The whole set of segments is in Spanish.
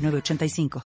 985.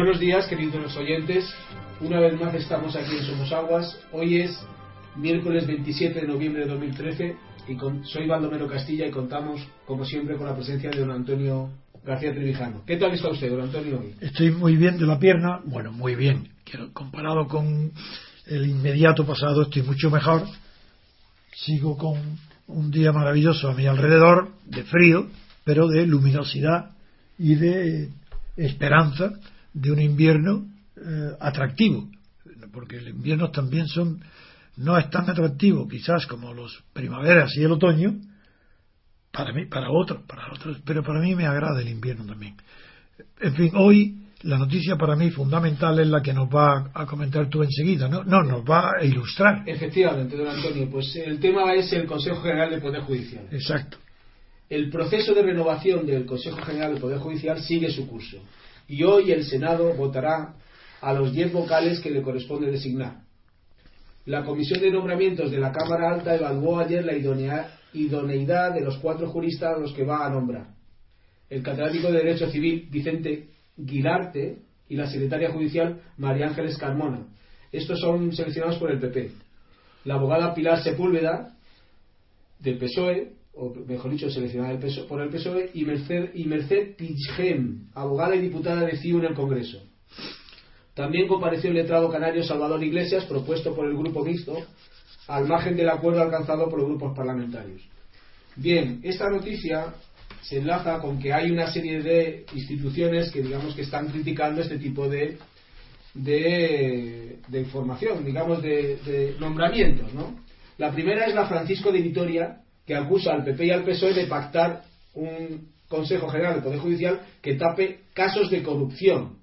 Buenos días, queridos oyentes. Una vez más estamos aquí en Somos Aguas. Hoy es miércoles 27 de noviembre de 2013 y soy Baldomero Castilla y contamos, como siempre, con la presencia de don Antonio García Trevijano. ¿Qué tal está usted, don Antonio? Estoy muy bien de la pierna. Bueno, muy bien. Comparado con el inmediato pasado, estoy mucho mejor. Sigo con un día maravilloso a mi alrededor, de frío, pero de luminosidad y de esperanza de un invierno eh, atractivo, porque los inviernos también son no es tan atractivo quizás como los primaveras y el otoño para mí, para otros, para otros, pero para mí me agrada el invierno también. En fin, hoy la noticia para mí fundamental es la que nos va a comentar tú enseguida, ¿no? No, nos va a ilustrar. Efectivamente, don Antonio, pues el tema es el Consejo General del Poder Judicial. Exacto. El proceso de renovación del Consejo General del Poder Judicial sigue su curso y hoy el Senado votará a los diez vocales que le corresponde designar. La Comisión de Nombramientos de la Cámara Alta evaluó ayer la idoneidad de los cuatro juristas a los que va a nombrar. El catedrático de Derecho Civil Vicente Guilarte y la secretaria judicial María Ángeles Carmona. Estos son seleccionados por el PP. La abogada Pilar Sepúlveda, del PSOE, o mejor dicho, seleccionada por el PSOE, y Merced, y Merced abogada y diputada de CIU en el Congreso. También compareció el letrado canario Salvador Iglesias, propuesto por el Grupo Mixto, al margen del acuerdo alcanzado por los grupos parlamentarios. Bien, esta noticia se enlaza con que hay una serie de instituciones que digamos que están criticando este tipo de, de, información, digamos de, de nombramientos, ¿no? La primera es la Francisco de Vitoria, que acusa al PP y al PSOE de pactar un Consejo General del Poder Judicial que tape casos de corrupción.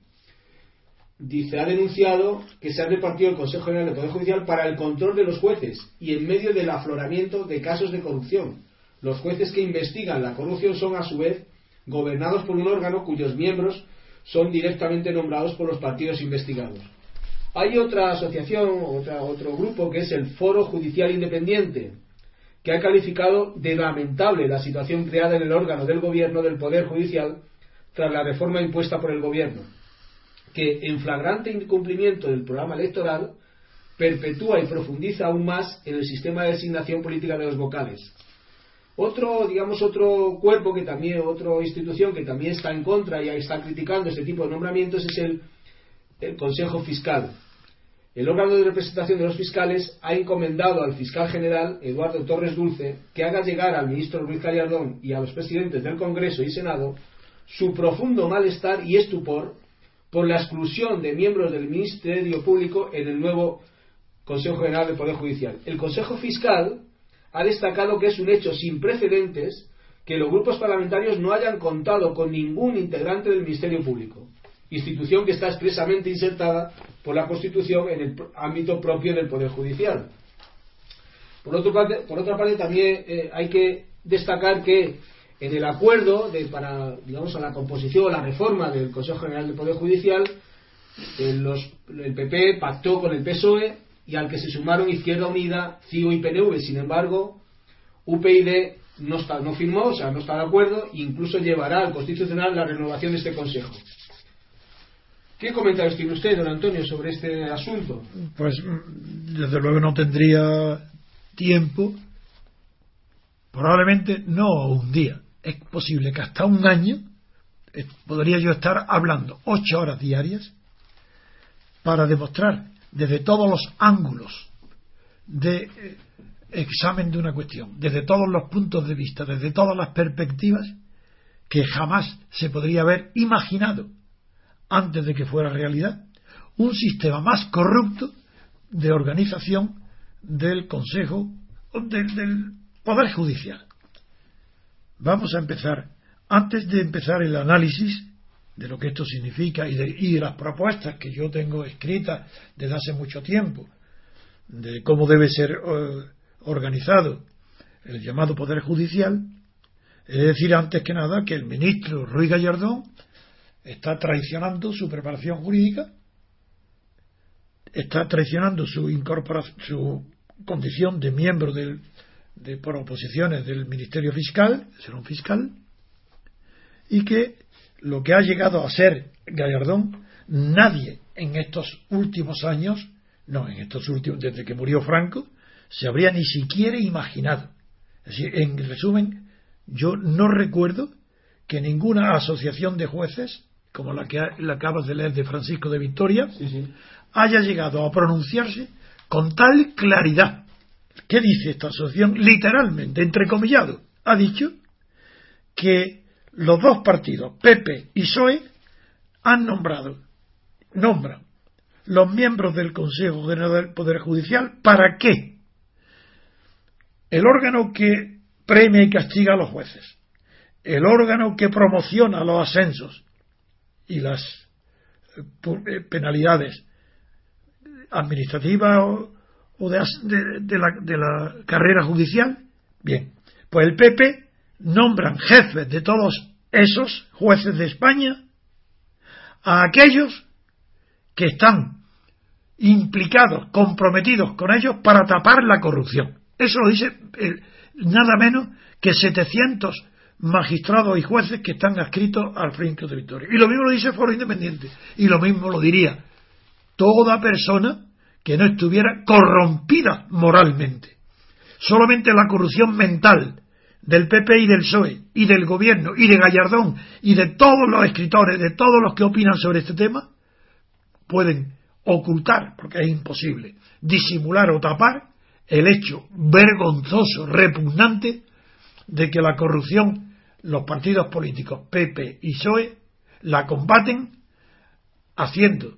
Dice, ha denunciado que se ha repartido el Consejo General del Poder Judicial para el control de los jueces y en medio del afloramiento de casos de corrupción. Los jueces que investigan la corrupción son a su vez gobernados por un órgano cuyos miembros son directamente nombrados por los partidos investigados. Hay otra asociación, otro grupo que es el Foro Judicial Independiente, que ha calificado de lamentable la situación creada en el órgano del gobierno del Poder Judicial tras la reforma impuesta por el gobierno, que en flagrante incumplimiento del programa electoral perpetúa y profundiza aún más en el sistema de designación política de los vocales. Otro, digamos, otro cuerpo que también, otra institución que también está en contra y está criticando este tipo de nombramientos es el, el Consejo Fiscal, el órgano de representación de los fiscales ha encomendado al fiscal general, Eduardo Torres Dulce, que haga llegar al ministro Luis Gallardón y a los presidentes del Congreso y Senado su profundo malestar y estupor por la exclusión de miembros del Ministerio Público en el nuevo Consejo General del Poder Judicial. El Consejo Fiscal ha destacado que es un hecho sin precedentes que los grupos parlamentarios no hayan contado con ningún integrante del Ministerio Público institución que está expresamente insertada por la Constitución en el ámbito propio del Poder Judicial. Por, otra parte, por otra parte también eh, hay que destacar que en el acuerdo de, para, digamos, a la composición o la reforma del Consejo General del Poder Judicial, eh, el PP pactó con el PSOE y al que se sumaron Izquierda Unida, CIO y PNV. Sin embargo, UPyD no, está, no firmó, o sea, no está de acuerdo, e incluso llevará al Constitucional la renovación de este Consejo. ¿Qué comentarios tiene usted, don Antonio, sobre este asunto? Pues desde luego no tendría tiempo, probablemente no un día, es posible que hasta un año eh, podría yo estar hablando ocho horas diarias para demostrar desde todos los ángulos de eh, examen de una cuestión, desde todos los puntos de vista, desde todas las perspectivas, que jamás se podría haber imaginado antes de que fuera realidad, un sistema más corrupto de organización del Consejo, del, Poder Judicial. Vamos a empezar, antes de empezar el análisis de lo que esto significa y de, y de las propuestas que yo tengo escritas desde hace mucho tiempo, de cómo debe ser uh, organizado el llamado Poder Judicial, es decir, antes que nada, que el ministro Ruiz Gallardón está traicionando su preparación jurídica, está traicionando su su condición de miembro del, de proposiciones del Ministerio Fiscal, ser un fiscal, y que lo que ha llegado a ser Gallardón, nadie en estos últimos años, no, en estos últimos, desde que murió Franco, se habría ni siquiera imaginado. Es decir, en resumen, yo no recuerdo que ninguna asociación de jueces, como la que la acabas de leer de Francisco de Victoria, Sí, sí. haya llegado a pronunciarse con tal claridad. ¿Qué dice esta asociación? Literalmente, entrecomillado, ha dicho que los dos partidos, PP y PSOE, han nombrado, nombran los miembros del Consejo General del Poder Judicial, ¿para qué? El órgano que premia y castiga a los jueces, el órgano que promociona los ascensos y las eh, penalidades administrativas o, de, la, de la carrera judicial, bien, pues el PP nombran jefes de todos esos jueces de España a aquellos que están implicados, comprometidos con ellos para tapar la corrupción. Eso lo dice eh, nada menos que 700 magistrados y jueces que están adscritos al Frente de Victoria. Y lo mismo lo dice Foro Independiente. Y lo mismo lo diría toda persona que no estuviera corrompida moralmente. Solamente la corrupción mental del PP y del PSOE y del gobierno y de Gallardón y de todos los escritores, de todos los que opinan sobre este tema, pueden ocultar, porque es imposible, disimular o tapar el hecho vergonzoso, repugnante, de que la corrupción, los partidos políticos PP y PSOE, la combaten haciendo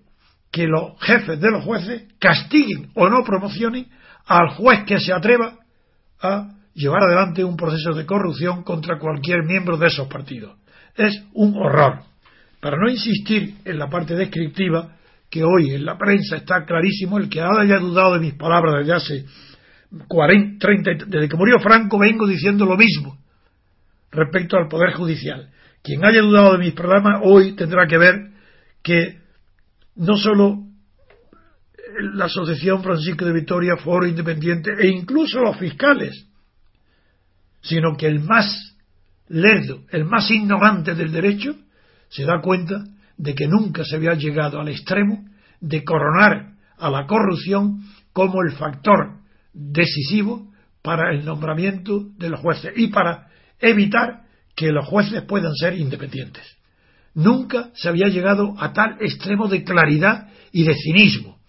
que los jefes de los jueces castiguen o no promocionen al juez que se atreva a llevar adelante un proceso de corrupción contra cualquier miembro de esos partidos. Es un horror. Para no insistir en la parte descriptiva, que hoy en la prensa está clarísimo, el que haya dudado de mis palabras desde hace 40, 30, desde que murió Franco vengo diciendo lo mismo respecto al Poder Judicial. Quien haya dudado de mis programas hoy tendrá que ver que no solo la Asociación Francisco de Vitoria, Foro Independiente e incluso los fiscales, sino que el más lerdo, el más ignorante del derecho, se da cuenta de que nunca se había llegado al extremo de coronar a la corrupción como el factor decisivo para el nombramiento de los jueces y para evitar que los jueces puedan ser independientes. Nunca se había llegado a tal extremo de claridad y de cinismo.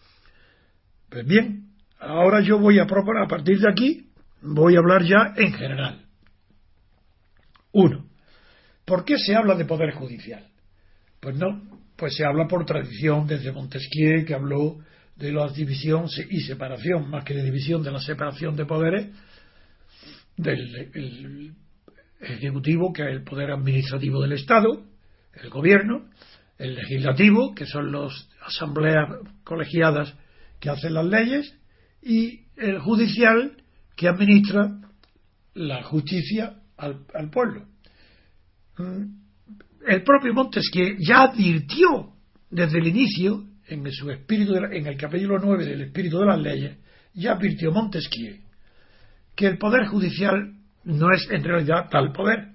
Pues bien, ahora yo voy a proponer, a partir de aquí, voy a hablar ya en general. Uno, ¿por qué se habla de poder judicial? Pues no, pues se habla por tradición desde Montesquieu, que habló de la división y separación, más que de división, de la separación de poderes, del el Ejecutivo, que es el poder administrativo del Estado, el Gobierno, el Legislativo, que son las asambleas colegiadas que hacen las leyes, y el Judicial, que administra la justicia al, al pueblo. mm, el propio Montesquieu ya advirtió desde el inicio, en su espíritu, en el capítulo 9 del espíritu de las leyes, ya advirtió Montesquieu que el poder judicial no es en realidad tal poder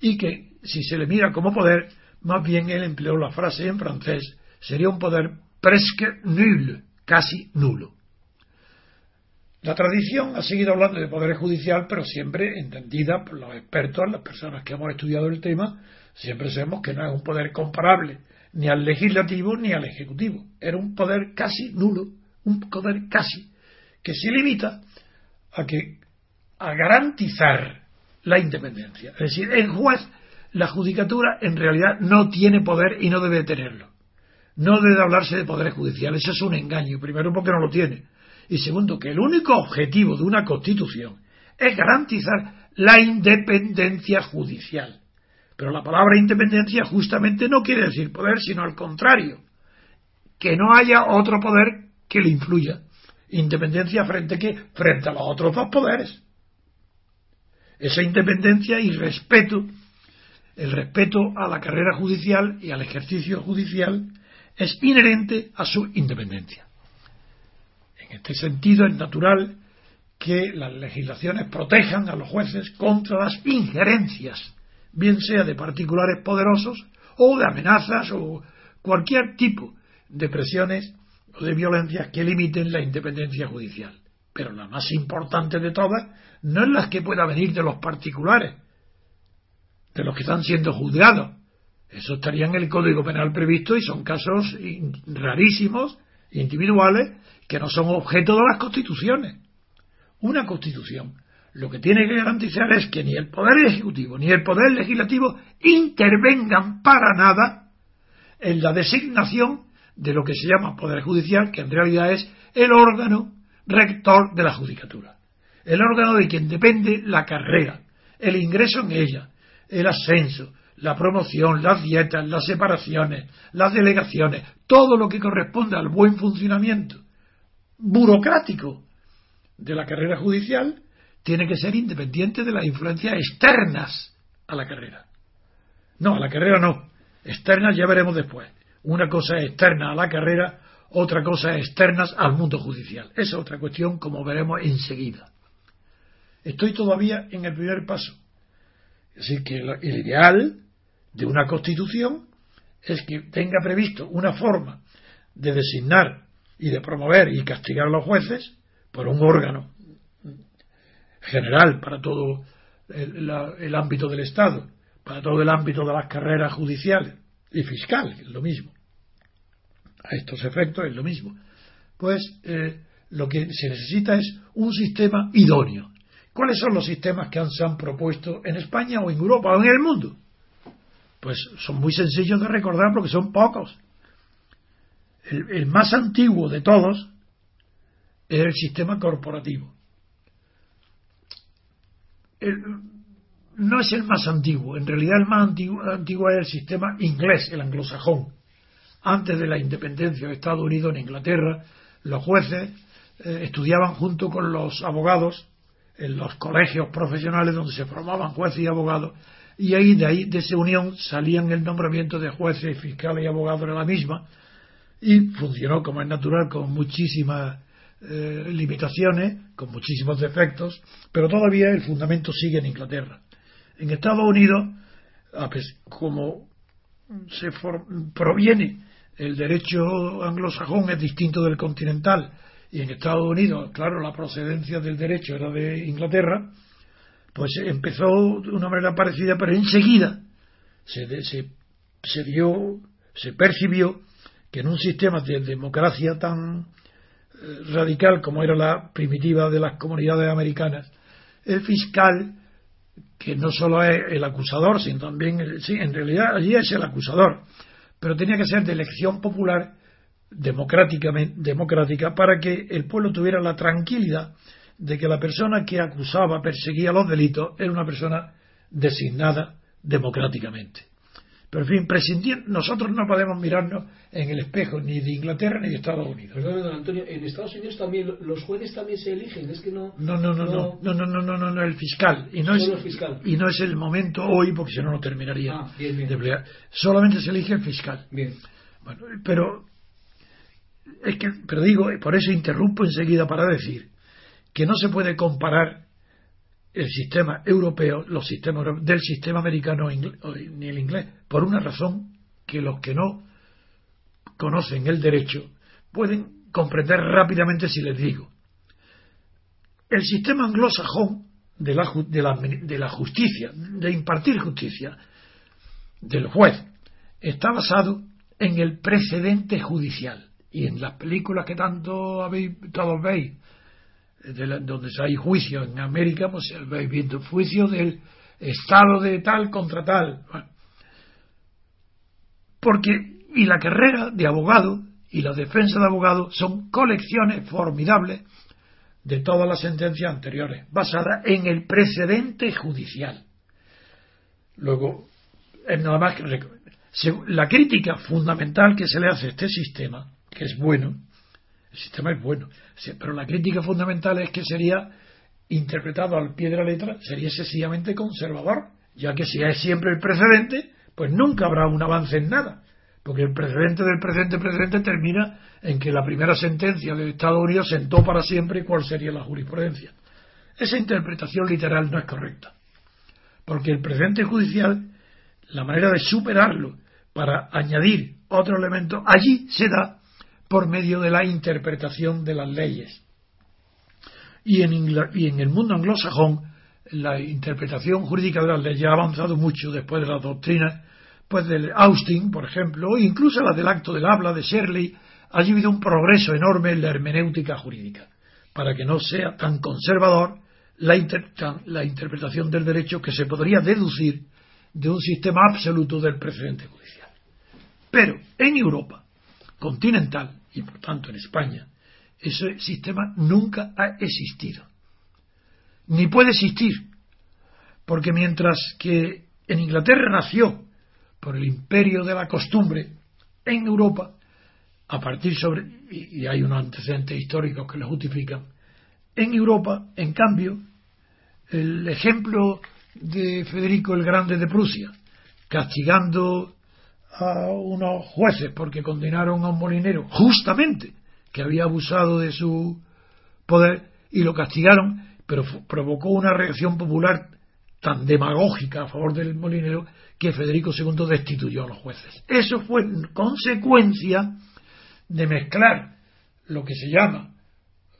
y que si se le mira como poder, más bien él empleó la frase en francés, sería un poder presque nul, casi nulo. La tradición ha seguido hablando de poder judicial, pero siempre entendida por los expertos, las personas que hemos estudiado el tema, siempre sabemos que no es un poder comparable ni al legislativo ni al ejecutivo. Era un poder casi nulo, un poder casi, que se limita a que a garantizar la independencia. Es decir, el juez, la judicatura en realidad no tiene poder y no debe tenerlo. No debe hablarse de poder judicial. Eso es un engaño. Primero porque no lo tiene y segundo, que el único objetivo de una constitución es garantizar la independencia judicial. Pero la palabra independencia justamente no quiere decir poder, sino al contrario, que no haya otro poder que le influya. Independencia frente a qué? Frente a los otros dos poderes. Esa independencia y respeto, el respeto a la carrera judicial y al ejercicio judicial es inherente a su independencia. En este sentido es natural que las legislaciones protejan a los jueces contra las injerencias, bien sea de particulares poderosos o de amenazas o cualquier tipo de presiones o de violencias que limiten la independencia judicial. Pero la más importante de todas no es la que pueda venir de los particulares, de los que están siendo juzgados. Eso estaría en el Código Penal previsto y son casos rarísimos, individuales, que no son objeto de las constituciones. Una constitución lo que tiene que garantizar es que ni el poder ejecutivo ni el poder legislativo intervengan para nada en la designación de lo que se llama poder judicial, que en realidad es el órgano rector de la judicatura, el órgano de quien depende la carrera, el ingreso en ella, el ascenso, la promoción, las dietas, las separaciones, las delegaciones, todo lo que corresponde al buen funcionamiento burocrático de la carrera judicial tiene que ser independiente de las influencias externas a la carrera. No, a la carrera no. Externas ya veremos después. Una cosa es externa a la carrera, otra cosa es externas al mundo judicial. Esa es otra cuestión, como veremos enseguida. Estoy todavía en el primer paso. Así que el ideal de una constitución es que tenga previsto una forma de designar y de promover y castigar a los jueces por un órgano general para todo el, ámbito del Estado, para todo el ámbito de las carreras judiciales y fiscal, es lo mismo. A estos efectos es lo mismo. Pues eh, lo que se necesita es un sistema idóneo. ¿Cuáles son los sistemas que se han propuesto en España o en Europa o en el mundo? Pues son muy sencillos de recordar porque son pocos el, más antiguo de todos es el sistema corporativo. No es el más antiguo, en realidad el más antiguo, es el sistema inglés, el anglosajón. Antes de la independencia de Estados Unidos en Inglaterra, los jueces eh, estudiaban junto con los abogados en los colegios profesionales donde se formaban jueces y abogados, y ahí de ahí de esa unión salían el nombramiento de jueces, fiscales y abogados en la misma, y funcionó como es natural con muchísimas eh, limitaciones, con muchísimos defectos, pero todavía el fundamento sigue en Inglaterra. En Estados Unidos, como se proviene el derecho anglosajón es distinto del continental y en Estados Unidos, claro, la procedencia del derecho era de Inglaterra, pues empezó de una manera parecida, pero enseguida se, se, se dio, se percibió que en un sistema de democracia tan radical como era la primitiva de las comunidades americanas, el fiscal, que no solo es el acusador, sino también, sí, en realidad allí es el acusador, pero tenía que ser de elección popular democrática para que el pueblo tuviera la tranquilidad de que la persona que acusaba, perseguía los delitos, era una persona designada democráticamente. Pero en fin, prescindiendo, nosotros no podemos mirarnos en el espejo ni de Inglaterra ni de Estados Unidos. Perdón, don Antonio, en Estados Unidos también los jueces también se eligen, es que no. No, no, no, no, no, no, no, no, no, no el fiscal. Y no, es, el fiscal. y no es el momento hoy, porque si no, no terminaría Ah, bien, bien. de emplear. Solamente se elige el fiscal. Bien. Bueno, pero es que, pero digo, por eso interrumpo enseguida para decir que no se puede comparar el sistema europeo, los sistemas del sistema americano ni el inglés, por una razón que los que no conocen el derecho pueden comprender rápidamente si les digo. El sistema anglosajón de la, de la, de la justicia, de impartir justicia, del juez, está basado en el precedente judicial. Y en las películas que tanto habéis, todos veis, de la- donde hay juicio en América, pues habéis visto juicio del estado de tal contra tal. Porque, y la carrera de abogado y la defensa de abogado son colecciones formidables de todas las sentencias anteriores, basadas en el precedente judicial. Luego, es nada más que la crítica fundamental que se le hace a este sistema, que es bueno, el sistema es bueno, pero la crítica fundamental es que sería interpretado al pie de la letra, sería excesivamente conservador, ya que si es siempre el precedente, pues nunca habrá un avance en nada, porque el precedente del precedente precedente termina en que la primera sentencia de Estados Unidos sentó para siempre cuál sería la jurisprudencia. Esa interpretación literal no es correcta, porque el precedente judicial, la manera de superarlo para añadir otro elemento, allí se da por medio de la interpretación de las leyes. Y en, Ingla- y en el mundo anglosajón, la interpretación jurídica de las leyes ha avanzado mucho después de las doctrinas, pues del Austin, por ejemplo, o incluso la del acto del habla de Shirley, ha habido un progreso enorme en la hermenéutica jurídica, para que no sea tan conservador la, inter- tan- la interpretación del derecho que se podría deducir de un sistema absoluto del precedente judicial. Pero en Europa continental y por tanto en España, ese sistema nunca ha existido. Ni puede existir. Porque mientras que en Inglaterra nació por el imperio de la costumbre, en Europa, a partir sobre, y, hay unos antecedentes históricos que lo justifican, en Europa, en cambio, el ejemplo de Federico el Grande de Prusia, castigando a unos jueces porque condenaron a un molinero, justamente, que había abusado de su poder y lo castigaron, pero provocó una reacción popular tan demagógica a favor del molinero que Federico II destituyó a los jueces. Eso fue consecuencia de mezclar lo que se llama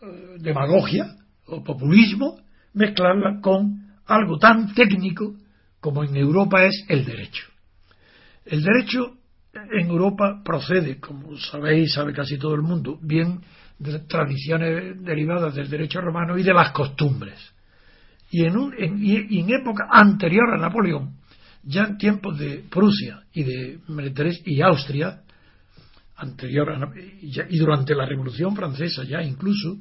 eh, demagogia o populismo, mezclarla con algo tan técnico como en Europa es el derecho. El derecho en Europa procede, como sabéis, sabe casi todo el mundo, bien de tradiciones derivadas del derecho romano y de las costumbres. Y en, un- en- y- en época anterior a Napoleón, ya en tiempos de Prusia y de y Austria, anterior a y durante la Revolución Francesa ya incluso,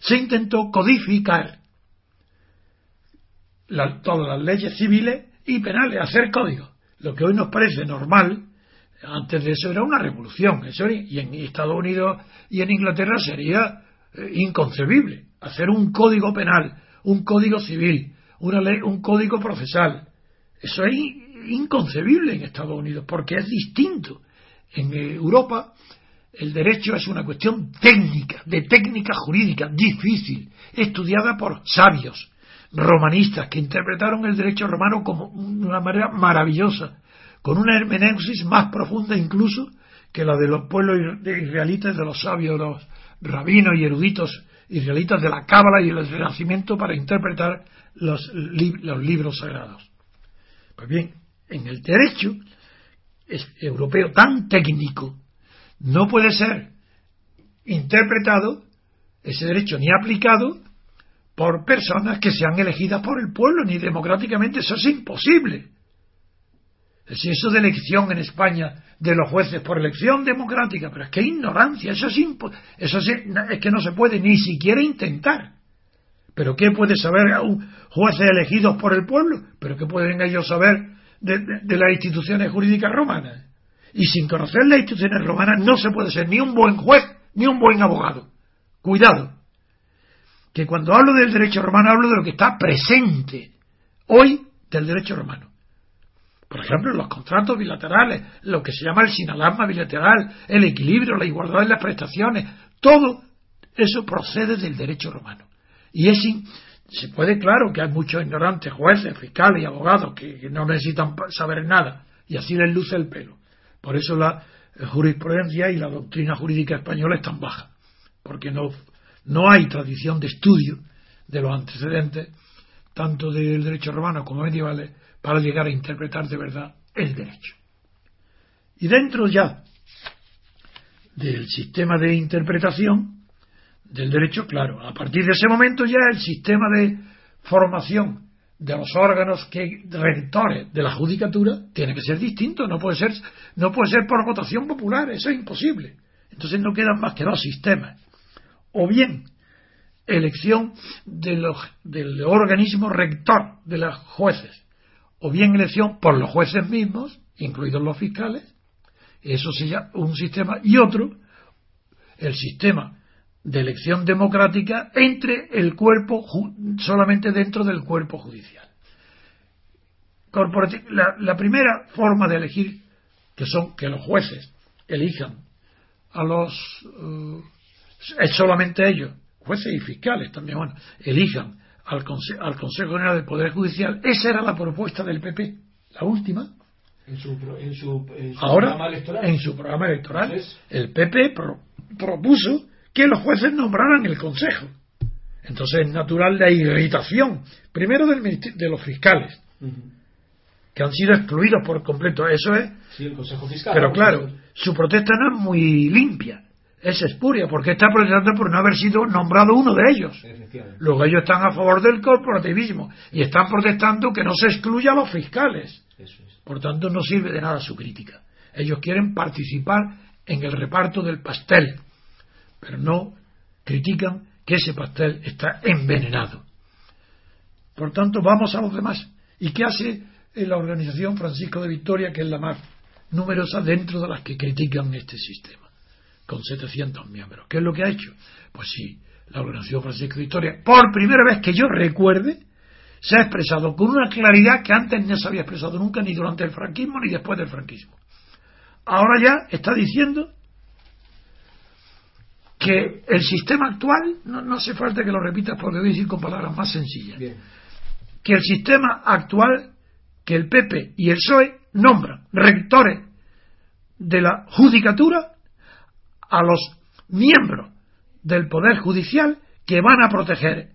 se intentó codificar todas las leyes civiles y penales, hacer códigos. Lo que hoy nos parece normal, antes de eso era una revolución. Eso y en Estados Unidos y en Inglaterra sería eh, inconcebible. Hacer un código penal, un código civil, una ley, un código procesal. Eso es in- inconcebible en Estados Unidos porque es distinto. En eh, Europa el derecho es una cuestión técnica, de técnica jurídica, difícil, estudiada por sabios romanistas que interpretaron el derecho romano como de una manera maravillosa, con una hermenéusis más profunda incluso que la de los pueblos israelitas, de los sabios, los rabinos y eruditos israelitas de la Cábala y el Renacimiento para interpretar los, los libros sagrados. Pues bien, en el derecho europeo tan técnico, no puede ser interpretado ese derecho ni aplicado por personas que sean elegidas por el pueblo, ni democráticamente. Eso es imposible. Si eso de elección en España de los jueces por elección democrática, pero es que ignorancia, eso es, impo- eso sí- es que no se puede ni siquiera intentar. ¿Pero qué puede saber un jueces elegidos por el pueblo? ¿Pero qué pueden ellos saber de las instituciones jurídicas romanas. Y sin conocer las instituciones romanas no se puede ser ni un buen juez ni un buen abogado. Cuidado. Que cuando hablo del derecho romano hablo de lo que está presente hoy del derecho romano. Por ejemplo, los contratos bilaterales, lo que se llama el sinalasma bilateral, el equilibrio, la igualdad en las prestaciones, todo eso procede del derecho romano. Y es se puede, claro, que hay muchos ignorantes, jueces, fiscales y abogados que, no necesitan saber nada, y así les luce el pelo. Por eso la jurisprudencia y la doctrina jurídica española es tan baja, porque no, no hay tradición de estudio de los antecedentes, tanto del derecho romano como medievales, para llegar a interpretar de verdad el derecho. Y dentro ya del sistema de interpretación del derecho, claro, a partir de ese momento ya el sistema de formación de los órganos que rectores de la judicatura tiene que ser distinto, no puede ser, no puede ser por votación popular, eso es imposible. Entonces no quedan más que dos sistemas. O bien elección de los, del organismo rector de los jueces, o bien elección por los jueces mismos, incluidos los fiscales, eso sería un sistema, y otro, el sistema de elección democrática entre el cuerpo, solamente dentro del cuerpo judicial. La, la, primera forma de elegir, que son que los jueces elijan a los, eh, es solamente ellos, jueces y fiscales también, bueno, elijan al, al Consejo General del Poder Judicial, esa era la propuesta del PP, la última, en su, en su, Ahora, programa electoral. En su programa electoral, el PP propuso que los jueces nombraran el Consejo. Entonces es natural la irritación, primero del, de los fiscales, que han sido excluidos por completo. Eso es. Sí, el Consejo Fiscal. Pero claro, su protesta no es muy limpia, es espuria, porque está protestando por no haber sido nombrado uno de ellos. Luego ellos están a favor del corporativismo y están protestando que no se excluya a los fiscales. Por tanto, no sirve de nada su crítica. Ellos quieren participar en el reparto del pastel pero no critican que ese pastel está envenenado. Por tanto, vamos a los demás. ¿Y qué hace la organización Francisco de Victoria, que es la más numerosa dentro de las que critican este sistema, con 700 miembros? ¿Qué es lo que ha hecho? Pues sí, la organización Francisco de Victoria, por primera vez que yo recuerde, se ha expresado con una claridad que antes no se había expresado nunca, ni durante el franquismo ni después del franquismo. Ahora ya está diciendo que el sistema actual, no, hace falta que lo repitas porque voy a decir con palabras más sencillas, que el sistema actual, que el PP y el PSOE nombran rectores de la judicatura a los miembros del Poder Judicial que van a proteger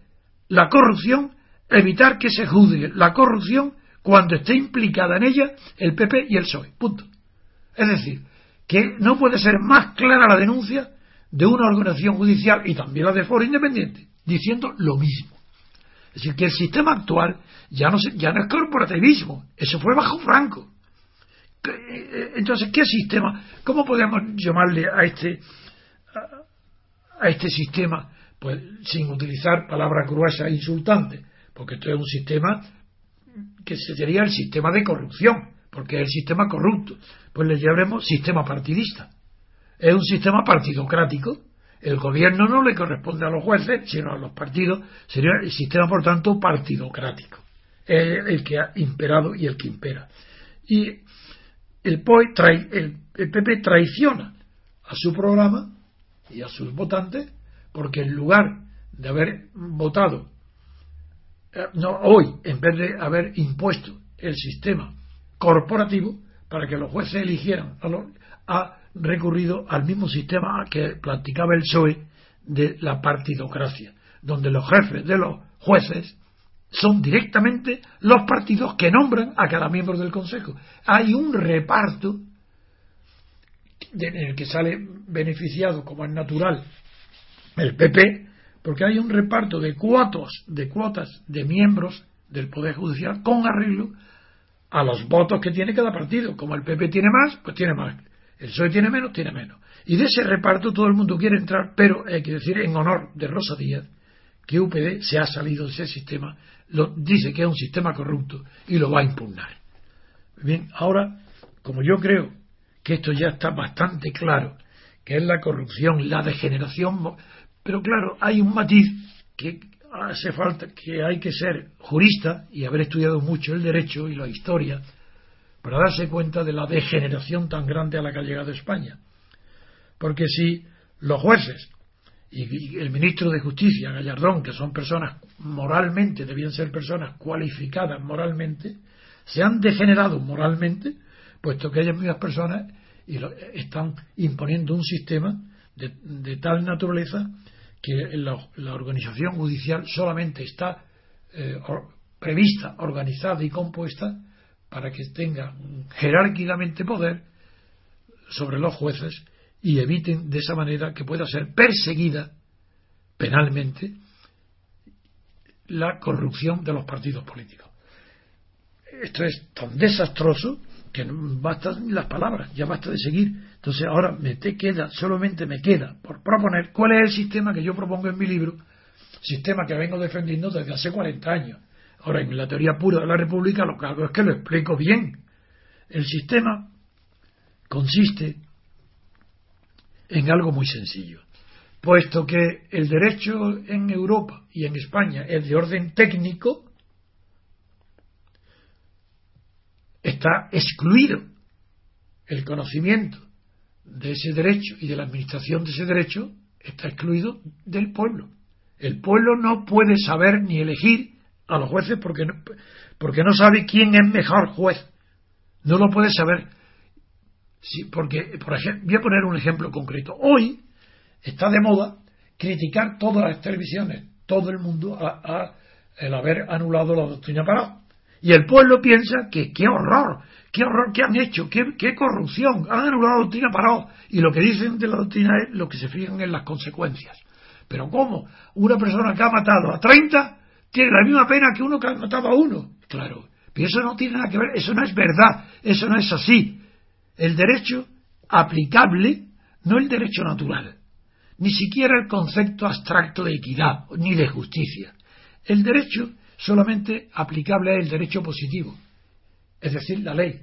la corrupción, evitar que se juzgue la corrupción cuando esté implicada en ella el PP y el PSOE. Punto. Es decir, que no puede ser más clara la denuncia de una organización judicial y también la de foro independiente, diciendo lo mismo. Es decir, que el sistema actual ya no, ya no es corporativismo, eso fue bajo Franco. Eh, entonces, ¿qué sistema? ¿Cómo podemos llamarle a este, a este sistema? Pues sin utilizar palabras gruesas e insultantes, porque esto es un sistema que sería el sistema de corrupción, porque es el sistema corrupto. Pues le llamaremos sistema partidista es un sistema partidocrático. El gobierno no le corresponde a los jueces, sino a los partidos. Sería el sistema, por tanto, partidocrático. Es el que ha imperado y el que impera. Y el, POE el, PP traiciona a su programa y a sus votantes porque en lugar de haber votado eh, no, hoy, en vez de haber impuesto el sistema corporativo para que los jueces eligieran a, los, a recurrido al mismo sistema que practicaba el PSOE de la partidocracia, donde los jefes de los jueces son directamente los partidos que nombran a cada miembro del Consejo. Hay un reparto en el que sale beneficiado, como es natural, el PP, porque hay un reparto de cuotas, de cuotas de miembros del Poder Judicial con arreglo a los votos que tiene cada partido. Como el PP tiene más, pues tiene más. El PSOE tiene menos, tiene menos. Y de ese reparto todo el mundo quiere entrar, pero hay que decir en honor de Rosa Díaz que UPD se ha salido de ese sistema, lo, dice que es un sistema corrupto y lo va a impugnar. Bien, ahora, como yo creo que esto ya está bastante claro, que es la corrupción, la degeneración, pero claro, hay un matiz que hace falta, que hay que ser jurista y haber estudiado mucho el derecho y la historia para darse cuenta de la degeneración tan grande a la que ha llegado España. Porque si los jueces y el ministro de Justicia, Gallardón, que son personas moralmente, debían ser personas cualificadas moralmente, se han degenerado moralmente, puesto que ellas mismas personas están imponiendo un sistema de, tal naturaleza que la, organización judicial solamente está eh, prevista, organizada y compuesta para que tenga jerárquicamente poder sobre los jueces y eviten de esa manera que pueda ser perseguida penalmente la corrupción de los partidos políticos. Esto es tan desastroso que no bastan las palabras, ya basta de seguir. Entonces ahora me te queda, solamente me queda por proponer cuál es el sistema que yo propongo en mi libro, sistema que vengo defendiendo desde hace 40 años. Ahora, en la teoría pura de la República lo que hago es que lo explico bien. El sistema consiste en algo muy sencillo. Puesto que el derecho en Europa y en España es de orden técnico, está excluido el conocimiento de ese derecho y de la administración de ese derecho, está excluido del pueblo. El pueblo no puede saber ni elegir a los jueces porque no, porque no sabe quién es mejor juez. No lo puede saber. Porque, por ejemplo, voy a poner un ejemplo concreto. Hoy está de moda criticar todas las televisiones, todo el mundo, a, el haber anulado la doctrina Pará. Y el pueblo piensa que qué horror, qué horror que han hecho, qué, qué corrupción, han anulado la doctrina Pará. Y lo que dicen de la doctrina es lo que se fijan en las consecuencias. Pero ¿cómo? Una persona que ha matado a 30 tiene la misma pena que uno que ha matado a uno. Claro, pero eso no tiene nada que ver, eso no es verdad, eso no es así. El derecho aplicable, no el derecho natural, ni siquiera el concepto abstracto de equidad ni de justicia. El derecho solamente aplicable es el derecho positivo, es decir, la ley.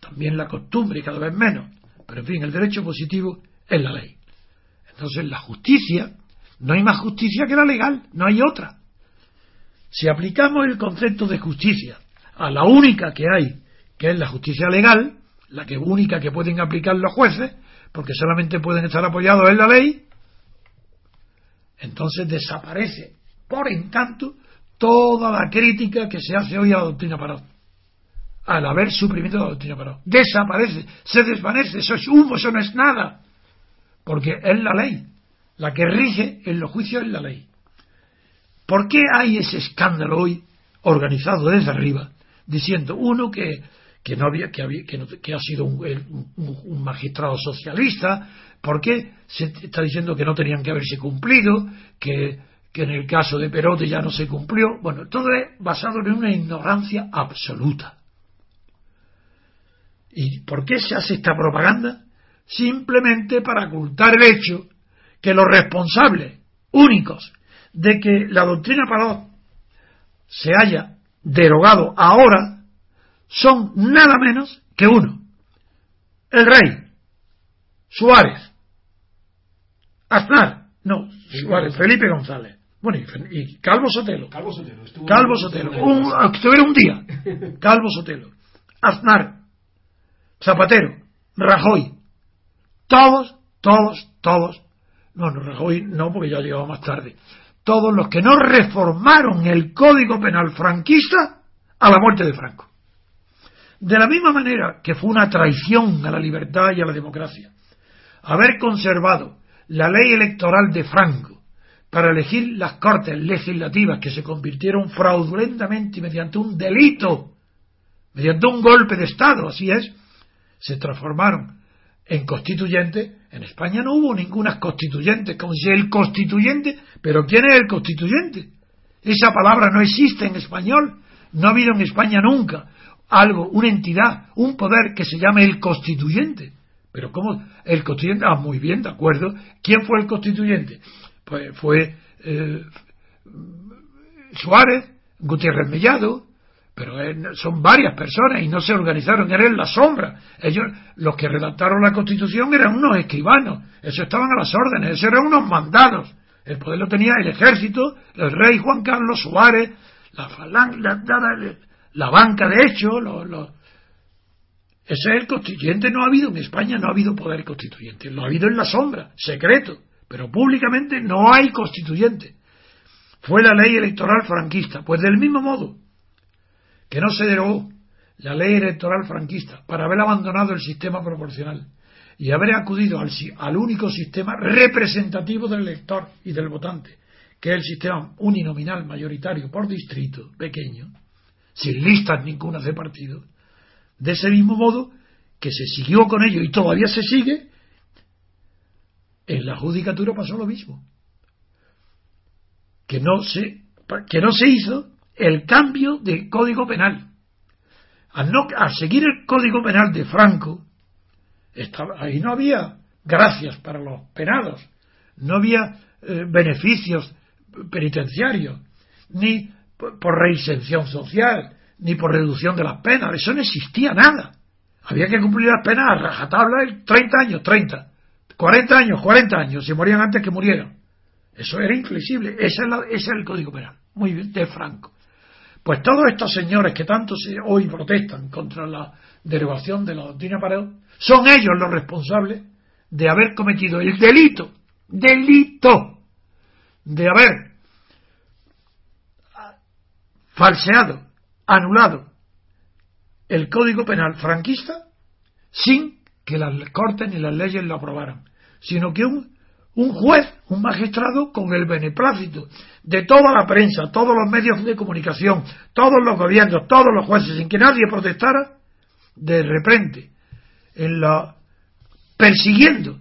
También la costumbre, cada vez menos, pero en fin, el derecho positivo es la ley. Entonces, la justicia, no hay más justicia que la legal, no hay otra. Si aplicamos el concepto de justicia a la única que hay, que es la justicia legal, la que única que pueden aplicar los jueces, porque solamente pueden estar apoyados en la ley, entonces desaparece por encanto toda la crítica que se hace hoy a la doctrina Parot. Al haber suprimido la doctrina Parot. Desaparece, se desvanece, eso es humo, eso no es nada. Porque es la ley. La que rige en los juicios es la ley. ¿Por qué hay ese escándalo hoy organizado desde arriba, diciendo uno que, que no había, que, había, que, ha sido un, magistrado socialista, ¿por qué se está diciendo que no tenían que haberse cumplido, que, que en el caso de Perote ya no se cumplió? Bueno, todo es basado en una ignorancia absoluta. ¿Y por qué se hace esta propaganda? Simplemente para ocultar el hecho que los responsables únicos de que la doctrina Parot se haya derogado ahora son nada menos que uno. El rey, Suárez, Aznar, no, Suárez, Felipe González, bueno, y, Calvo Sotelo. Calvo Sotelo, Calvo Sotelo, un, un día. Calvo Sotelo, Aznar, Zapatero, Rajoy, todos, todos, todos, no, no, Rajoy no, porque ya llegaba más tarde. Todos los que no reformaron el Código Penal franquista a la muerte de Franco. De la misma manera que fue una traición a la libertad y a la democracia haber conservado la ley electoral de Franco para elegir las cortes legislativas que se convirtieron fraudulentamente mediante un delito, mediante un golpe de Estado, así es, se transformaron en constituyente, en España no hubo ninguna constituyente, como si el constituyente, pero ¿quién es el constituyente? Esa palabra no existe en español, no ha habido en España nunca algo, una entidad, un poder que se llame el constituyente. Pero ¿cómo? El constituyente, ah, muy bien, de acuerdo. ¿Quién fue el constituyente? Pues fue eh, Suárez, Gutiérrez Mellado, pero son varias personas y no se organizaron, eran la sombra. Ellos, los que redactaron la Constitución eran unos escribanos, eso estaban a las órdenes, esos eran unos mandados. El poder lo tenía el ejército, el rey Juan Carlos Suárez, la, la, la banca de hecho, ese es el constituyente. No ha habido en España, no ha habido poder constituyente. Lo ha habido en la sombra, secreto. Pero públicamente no hay constituyente. Fue la ley electoral franquista. Pues del mismo modo que no se derogó la ley electoral franquista para haber abandonado el sistema proporcional y haber acudido al, al único sistema representativo del elector y del votante, que es el sistema uninominal mayoritario por distrito pequeño, sin listas ninguna de partido, de ese mismo modo que se siguió con ello y todavía se sigue, en la judicatura pasó lo mismo. Que no se, que no se hizo el cambio de código penal. Al, no, al seguir el código penal de Franco, estaba, ahí no había gracias para los penados, no había eh, beneficios penitenciarios, ni por, reinserción social, ni por reducción de las penas, eso no existía nada. Había que cumplir las penas a rajatabla 30 años, 30, 40 años, 40 años, si morían antes que murieran. Eso era inflexible, ese es, es el Código Penal, muy bien, de Franco. Pues todos estos señores que tanto se, hoy protestan contra la derogación de la doctrina Pareo, son ellos los responsables de haber cometido el delito, delito, de haber falseado anulado el Código Penal franquista sin que las Cortes ni las leyes lo aprobaran, sino que un, un juez, un magistrado, con el beneplácito de toda la prensa, todos los medios de comunicación, todos los gobiernos, todos los jueces, sin que nadie protestara, de repente, en la persiguiendo,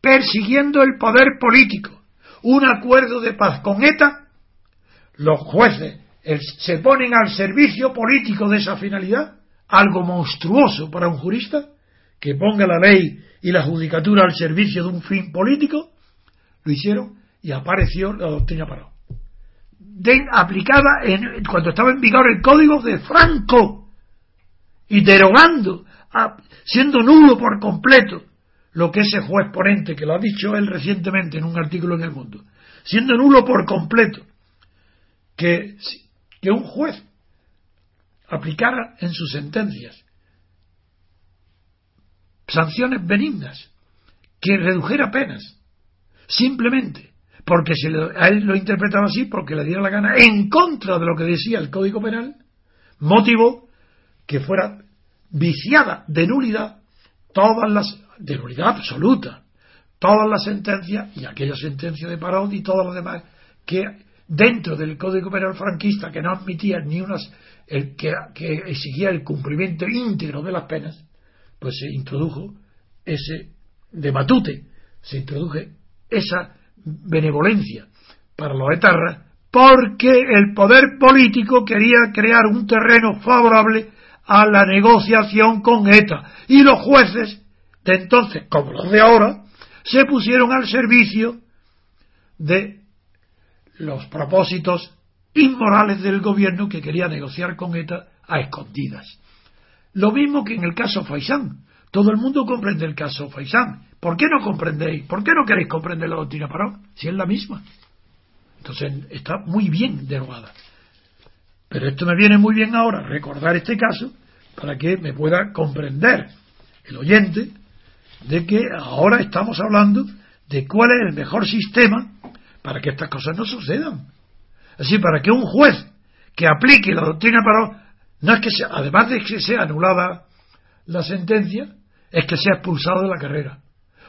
persiguiendo el poder político, un acuerdo de paz con ETA, los jueces se ponen al servicio político de esa finalidad, algo monstruoso para un jurista, que ponga la ley y la judicatura al servicio de un fin político, lo hicieron y apareció la doctrina Paró. aplicada en, cuando estaba en vigor el código de Franco y derogando, siendo nulo por completo lo que ese juez ponente, que lo ha dicho él recientemente en un artículo en El Mundo, siendo nulo por completo, que que un juez aplicara en sus sentencias sanciones benignas, que redujera penas, simplemente porque se a él lo interpretaba así, porque le diera la gana, en contra de lo que decía el Código Penal, motivó que fuera viciada de nulidad todas las, de nulidad absoluta, todas las sentencias, y aquella sentencia de Parón y todas las demás, que dentro del Código Penal franquista que no admitía ni unas el, que, que exigía el cumplimiento íntegro de las penas, pues se introdujo ese de Matute, se introdujo esa benevolencia para los etarras porque el poder político quería crear un terreno favorable a la negociación con ETA. Y los jueces de entonces, como los de ahora, se pusieron al servicio de los propósitos inmorales del gobierno que quería negociar con ETA a escondidas. Lo mismo que en el caso Faisán. Todo el mundo comprende el caso Faisán. ¿Por qué no comprendéis? ¿Por qué no queréis comprender la doctrina Parón? Si es la misma. Entonces está muy bien derogada. Pero esto me viene muy bien ahora, recordar este caso, para que me pueda comprender el oyente de que ahora estamos hablando de cuál es el mejor sistema para que estas cosas no sucedan. Así, para que un juez que aplique la doctrina para no es que sea, además de que sea anulada la sentencia, es que sea expulsado de la carrera.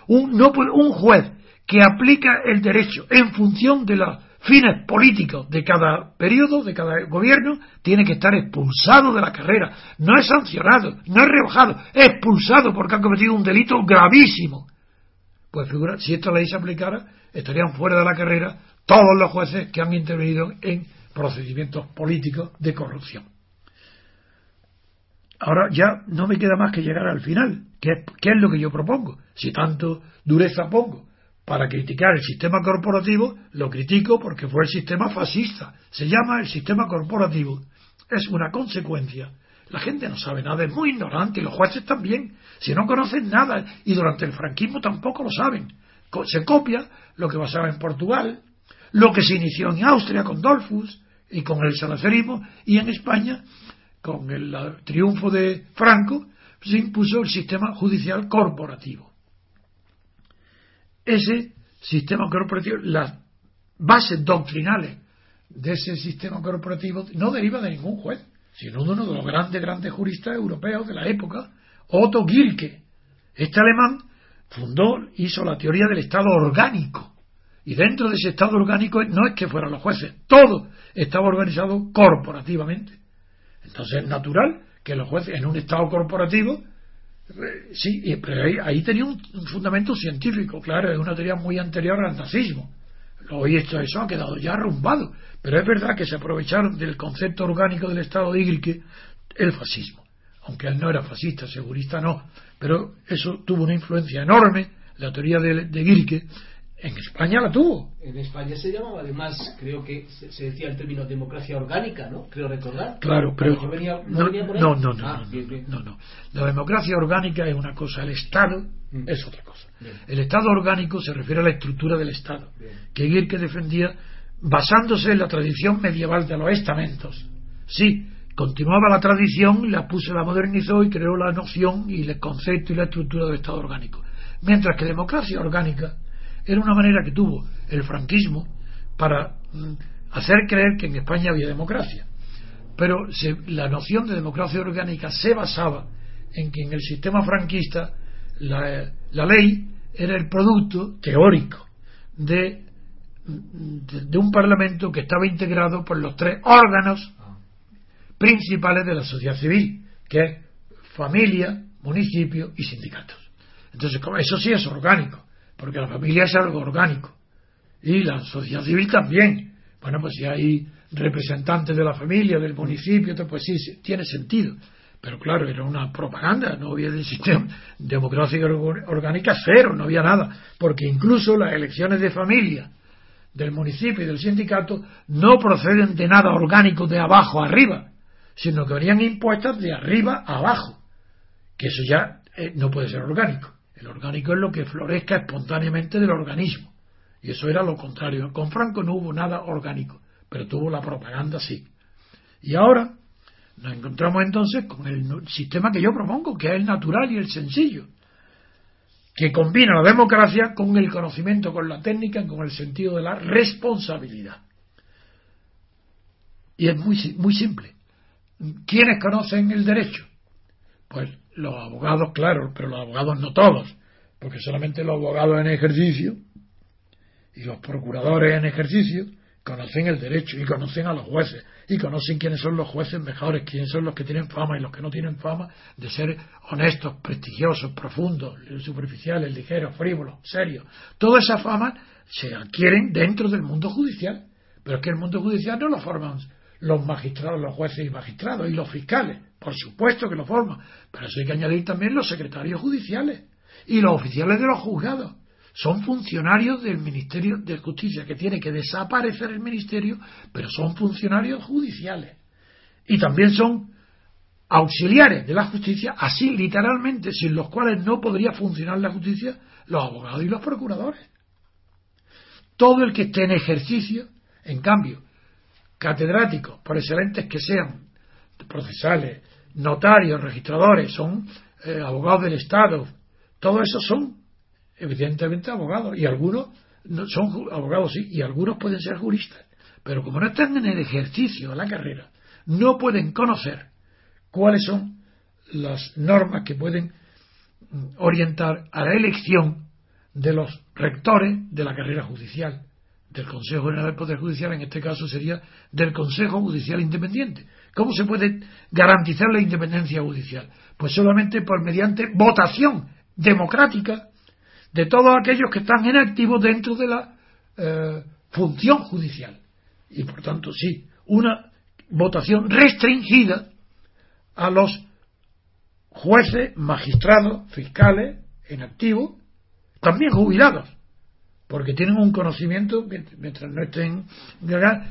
Un, no, un juez que aplica el derecho en función de los fines políticos de cada periodo, de cada gobierno, tiene que estar expulsado de la carrera. No es sancionado, no es rebajado, es expulsado porque ha cometido un delito gravísimo. Pues figura, si esta ley se aplicara, estarían fuera de la carrera todos los jueces que han intervenido en procedimientos políticos de corrupción. Ahora ya no me queda más que llegar al final, que es, es lo que yo propongo. Si tanto dureza pongo para criticar el sistema corporativo, lo critico porque fue el sistema fascista. Se llama el sistema corporativo es una consecuencia. La gente no sabe nada, es muy ignorante, y los jueces también, si no conocen nada, y durante el franquismo tampoco lo saben. Se copia lo que pasaba en Portugal, lo que se inició en Austria con Dolfus y con el salazarismo, y en España, con el triunfo de Franco, se impuso el sistema judicial corporativo. Ese sistema corporativo, las bases doctrinales de ese sistema corporativo no deriva de ningún juez, sino de uno de los grandes, grandes juristas europeos de la época, Otto Gilke. Este alemán fundó, hizo la teoría del Estado orgánico. Y dentro de ese Estado orgánico no es que fueran los jueces, todo estaba organizado corporativamente. Entonces es natural que los jueces en un Estado corporativo, eh, sí, pero ahí, tenía un, fundamento científico, claro, es una teoría muy anterior al nazismo. Hoy esto, eso ha quedado ya arrumbado, pero es verdad que se aprovecharon del concepto orgánico del Estado de Igrique el fascismo. Aunque él no era fascista, segurista no, pero eso tuvo una influencia enorme, la teoría de, de en España la tuvo. En España se llamaba además, creo que se, decía el término democracia orgánica, ¿no? Creo recordar. Claro, pero. no, no, no, ah, no, no, La democracia orgánica es una cosa, el Estado mm. es otra cosa. El Estado orgánico se refiere a la estructura del Estado, que Gierke defendía basándose en la tradición medieval de los estamentos. Sí, continuaba la tradición, la puso, la modernizó y creó la noción y el concepto y la estructura del Estado orgánico. Mientras que democracia orgánica era una manera que tuvo el franquismo para mm, hacer creer que en España había democracia. Pero la noción de democracia orgánica se basaba en que en el sistema franquista la, ley era el producto teórico de, de, un parlamento que estaba integrado por los tres órganos principales de la sociedad civil, que es familia, municipio y sindicatos. Entonces, eso sí es orgánico porque la familia es algo orgánico y la sociedad civil también. Bueno, pues si hay representantes de la familia, del municipio, pues sí, tiene sentido. Pero claro, era una propaganda, no había de sistema democracia orgánica cero, no había nada, porque incluso las elecciones de familia del municipio y del sindicato no proceden de nada orgánico de abajo arriba, sino que venían impuestas de arriba a abajo, que eso ya eh, no puede ser orgánico. El orgánico es lo que florezca espontáneamente del organismo. Y eso era lo contrario. Con Franco no hubo nada orgánico, pero tuvo la propaganda sí. Y ahora nos encontramos entonces con el sistema que yo propongo, que es el natural y el sencillo, que combina la democracia con el conocimiento, con la técnica, con el sentido de la responsabilidad. Y es muy, muy simple. ¿Quiénes conocen el derecho? Pues los abogados, claro, pero los abogados no todos, porque solamente los abogados en ejercicio y los procuradores en ejercicio conocen el derecho y conocen a los jueces y conocen quiénes son los jueces mejores, quiénes son los que tienen fama y los que no tienen fama de ser honestos, prestigiosos, profundos, superficiales, ligeros, frívolos, serios. Toda esa fama se adquieren dentro del mundo judicial, pero es que el mundo judicial no lo forman los magistrados, los jueces y magistrados y los fiscales, por supuesto que lo forman, pero eso hay que añadir también los secretarios judiciales y los oficiales de los juzgados. Son funcionarios del Ministerio de Justicia, que tiene que desaparecer el Ministerio, pero son funcionarios judiciales. Y también son auxiliares de la justicia, así literalmente, sin los cuales no podría funcionar la justicia, los abogados y los procuradores. Todo el que esté en ejercicio, en cambio, catedráticos, por excelentes que sean, procesales, notarios, registradores, son eh, abogados del Estado, todos esos son evidentemente abogados y algunos no, son abogados sí y algunos pueden ser juristas, pero como no están en el ejercicio de la carrera, no pueden conocer cuáles son las normas que pueden mm, orientar a la elección de los rectores de la carrera judicial del Consejo General del Poder Judicial, en este caso sería del Consejo Judicial Independiente. ¿Cómo se puede garantizar la independencia judicial? Pues solamente por mediante votación democrática de todos aquellos que están en activo dentro de la eh, función judicial. Y por tanto, sí, una votación restringida a los jueces, magistrados, fiscales en activo, también jubilados porque tienen un conocimiento, mientras no estén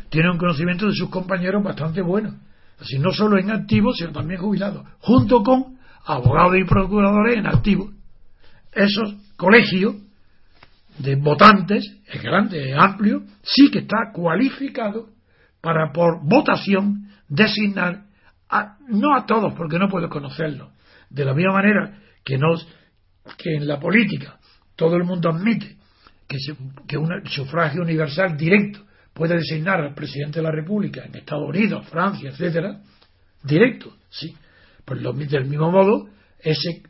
tienen un conocimiento de sus compañeros bastante bueno. Así no solo en activo, sino también jubilado, junto con abogados y procuradores en activo. Esos colegios de votantes es grande, es amplio, sí que está cualificado para por votación designar a, no a todos porque no puedo conocerlos de la misma manera que nos que en la política todo el mundo admite que, que un sufragio universal directo puede designar al presidente de la República en Estados Unidos, Francia, etcétera, directo, sí. Pues del mismo modo, ese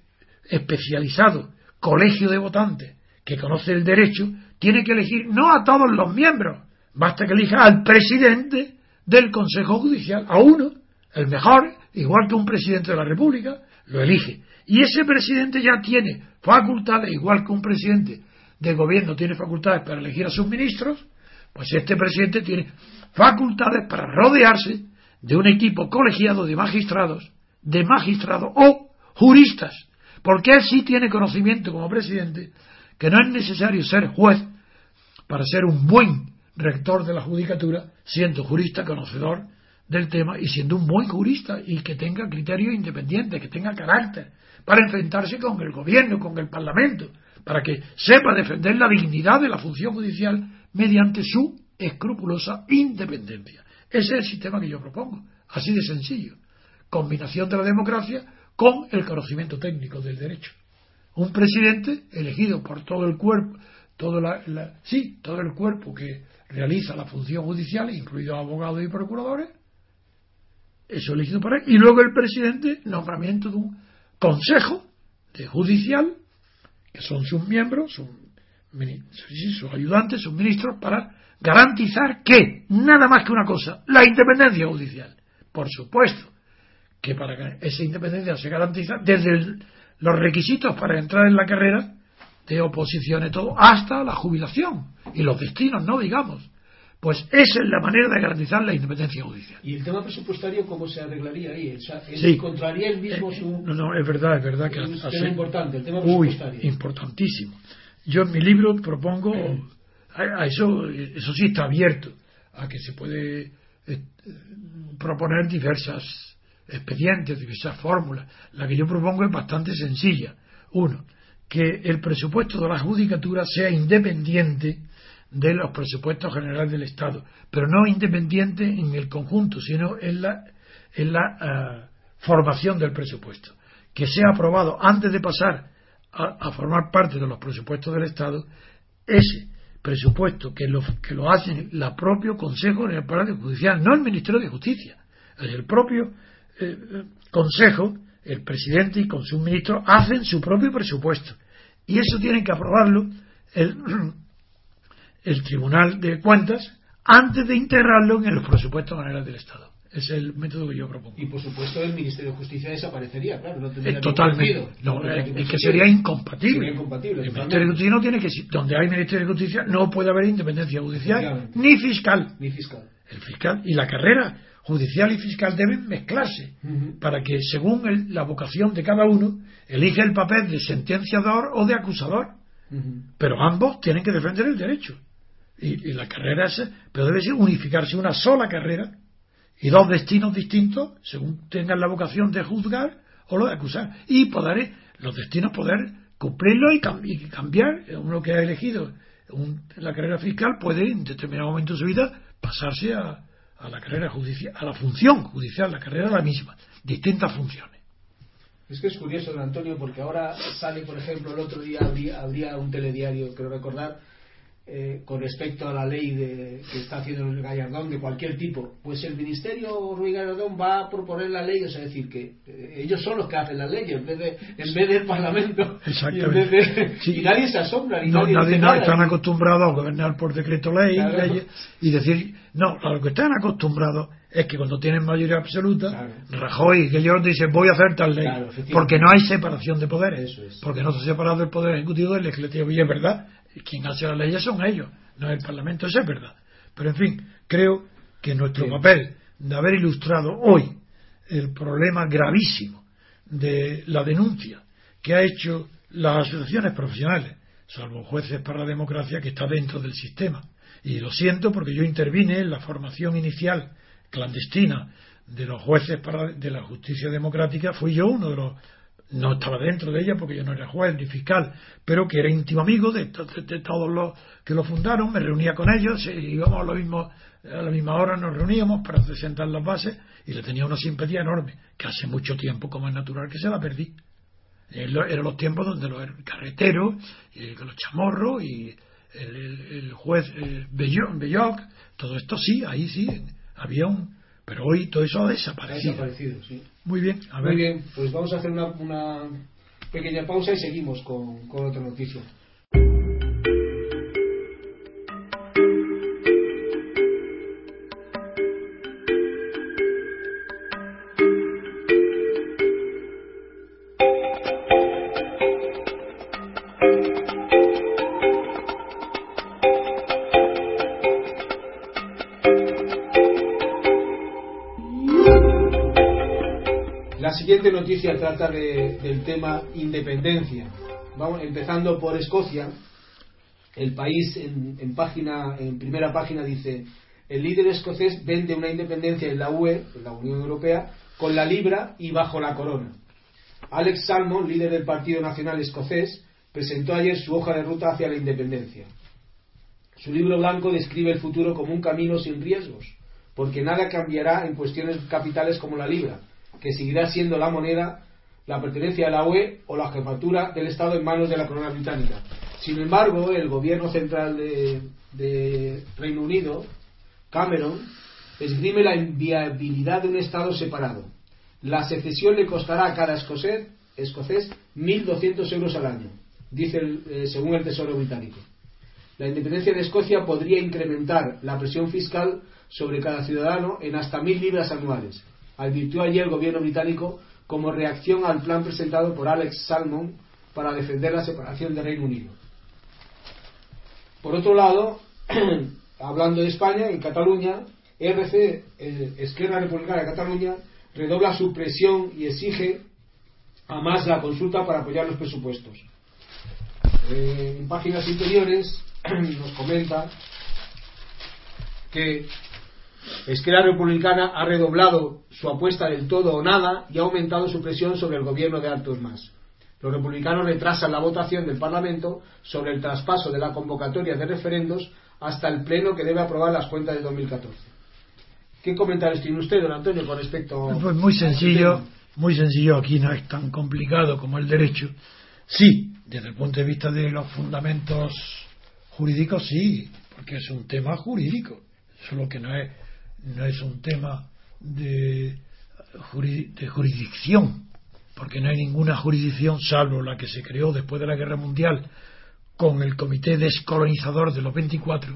especializado colegio de votantes que conoce el derecho tiene que elegir no a todos los miembros, basta que elija al presidente del Consejo Judicial, a uno, el mejor, igual que un presidente de la República, lo elige. Y ese presidente ya tiene facultades, igual que un presidente de gobierno tiene facultades para elegir a sus ministros, pues este presidente tiene facultades para rodearse de un equipo colegiado de magistrados, de magistrados o juristas, porque él sí tiene conocimiento como presidente que no es necesario ser juez para ser un buen rector de la judicatura, siendo jurista conocedor del tema y siendo un buen jurista y que tenga criterios independientes, que tenga carácter, para enfrentarse con el gobierno, con el parlamento, para que sepa defender la dignidad de la función judicial mediante su escrupulosa independencia. Ese es el sistema que yo propongo, así de sencillo. Combinación de la democracia con el conocimiento técnico del derecho. Un presidente elegido por todo el cuerpo, todo la, sí, todo el cuerpo que realiza la función judicial, incluidos abogados y procuradores, eso elegido por él, y luego el presidente, nombramiento de un consejo de judicial, son sus miembros, sus, sus ayudantes, sus ministros, para garantizar que, nada más que una cosa, la independencia judicial. Por supuesto que para que esa independencia se garantiza desde los requisitos para entrar en la carrera de oposición y todo, hasta la jubilación y los destinos, no digamos. Pues esa es la manera de garantizar la independencia judicial. ¿Y el tema presupuestario cómo se arreglaría ahí? sí. ¿Encontraría el mismo eh, No, no, es verdad, es verdad que... Es un importante, el tema presupuestario. Uy, importantísimo. Yo en mi libro propongo, a, eso, eso sí está abierto, a que se puede eh, proponer diversas expedientes, diversas fórmulas. La que yo propongo es bastante sencilla. Uno, que el presupuesto de la judicatura sea independiente de los presupuestos generales del Estado, pero no independiente en el conjunto, sino en la, en la eh, formación del presupuesto, que sea aprobado antes de pasar a, formar parte de los presupuestos del Estado, ese presupuesto que lo, que lo hace el propio Consejo General Judicial, no el Ministerio de Justicia, el propio eh, Consejo, el presidente y con sus ministros hacen su propio presupuesto. Y eso tiene que aprobarlo el, el Tribunal de Cuentas antes de integrarlo en los presupuestos generales del Estado. Es el método que yo propongo. Y por supuesto el Ministerio de Justicia desaparecería, claro, no tendría eh, Totalmente. No, es que sería incompatible. incompatible el Ministerio de Justicia no tiene que donde hay Ministerio de Justicia no puede haber independencia judicial ni fiscal. Ni fiscal. El fiscal y la carrera judicial y fiscal deben mezclarse para que según la vocación de cada uno elige el papel de sentenciador o de acusador. Pero ambos tienen que defender el derecho y, la carrera es, pero debe ser unificarse una sola carrera y dos destinos distintos según tengan la vocación de juzgar o lo de acusar. Y poder los destinos poder cumplirlo y, cambiar. Uno que ha elegido la carrera fiscal puede en determinado momento de su vida pasarse a, la carrera judicial a la función judicial la carrera la misma distintas funciones. Es que es curioso, don Antonio, porque ahora sale, por ejemplo, el otro día habría un telediario, creo recordar, eh, con respecto a la ley de, que está haciendo el Gallardón de cualquier tipo, pues el Ministerio Ruiz Gallardón va a proponer la ley, o sea, decir que eh, ellos son los que hacen las leyes en vez, de, en vez del Parlamento. Y, nadie se asombra. Ni no, nadie, no, están acostumbrados a gobernar por decreto ley y decir, no, a lo que están acostumbrados es que cuando tienen mayoría absoluta, Rajoy que ellos dicen voy a hacer tal ley, porque no hay separación de poderes, porque no se ha separado el poder ejecutivo del legislativo, y es verdad, quien hace las leyes son ellos, no el Parlamento, eso es verdad. Pero en fin, creo que nuestro papel de haber ilustrado hoy el problema gravísimo de la denuncia que ha hecho las asociaciones profesionales, salvo jueces para la democracia, que está dentro del sistema. Y lo siento porque yo intervine en la formación inicial clandestina de los jueces para, de la justicia democrática, fui yo uno de los no estaba dentro de ella porque yo no era juez ni fiscal, pero que era íntimo amigo de, todos los que lo fundaron, me reunía con ellos, íbamos a, lo mismo, a la misma hora, nos reuníamos para presentar las bases y le tenía una simpatía enorme, que hace mucho tiempo, como es natural, que se la perdí. Eran los tiempos donde los carreteros, y los chamorros y el, juez Belloc, todo esto sí, ahí sí, había un... Pero hoy todo eso ha desaparecido. Ha desaparecido, sí. Muy bien, a ver. Muy bien, pues vamos a hacer una, una pequeña pausa y seguimos con, con otra noticia. Siguiente noticia trata del tema independencia. Vamos, empezando por Escocia, el país en, página, en primera página dice el líder escocés vende una independencia en la UE, en la Unión Europea, con la libra y bajo la corona. Alex Salmon, líder del Partido Nacional Escocés, presentó ayer su hoja de ruta hacia la independencia. Su libro blanco describe el futuro como un camino sin riesgos, porque nada cambiará en cuestiones capitales como la libra, que seguirá siendo la moneda, la pertenencia a la UE o la jefatura del Estado en manos de la corona británica. Sin embargo, el gobierno central de, Reino Unido, Cameron, esgrime la inviabilidad de un Estado separado. La secesión le costará a cada escocés, escocés 1.200 euros al año, dice eh, según el Tesoro británico. La independencia de Escocia podría incrementar la presión fiscal sobre cada ciudadano en hasta 1.000 libras anuales, advirtió ayer el gobierno británico como reacción al plan presentado por Alex Salmon para defender la separación de Reino Unido. Por otro lado, hablando de España, en Cataluña, RC, Esquerra Republicana de Cataluña, redobla su presión y exige a más la consulta para apoyar los presupuestos. Eh, en páginas interiores nos comenta que Esquerra Republicana ha redoblado su apuesta del todo o nada y ha aumentado su presión sobre el gobierno de Artur Mas. Los republicanos retrasan la votación del Parlamento sobre el traspaso de la convocatoria de referendos hasta el pleno que debe aprobar las cuentas de 2014. ¿Qué comentarios tiene usted, don Antonio, con respecto Pues muy sencillo, muy sencillo, aquí no es tan complicado como el derecho. Sí, desde el punto de vista de los fundamentos jurídicos, sí, porque es un tema jurídico, solo que no es no es un tema de, de jurisdicción, porque no hay ninguna jurisdicción salvo la que se creó después de la Guerra Mundial con el Comité Descolonizador de los 24,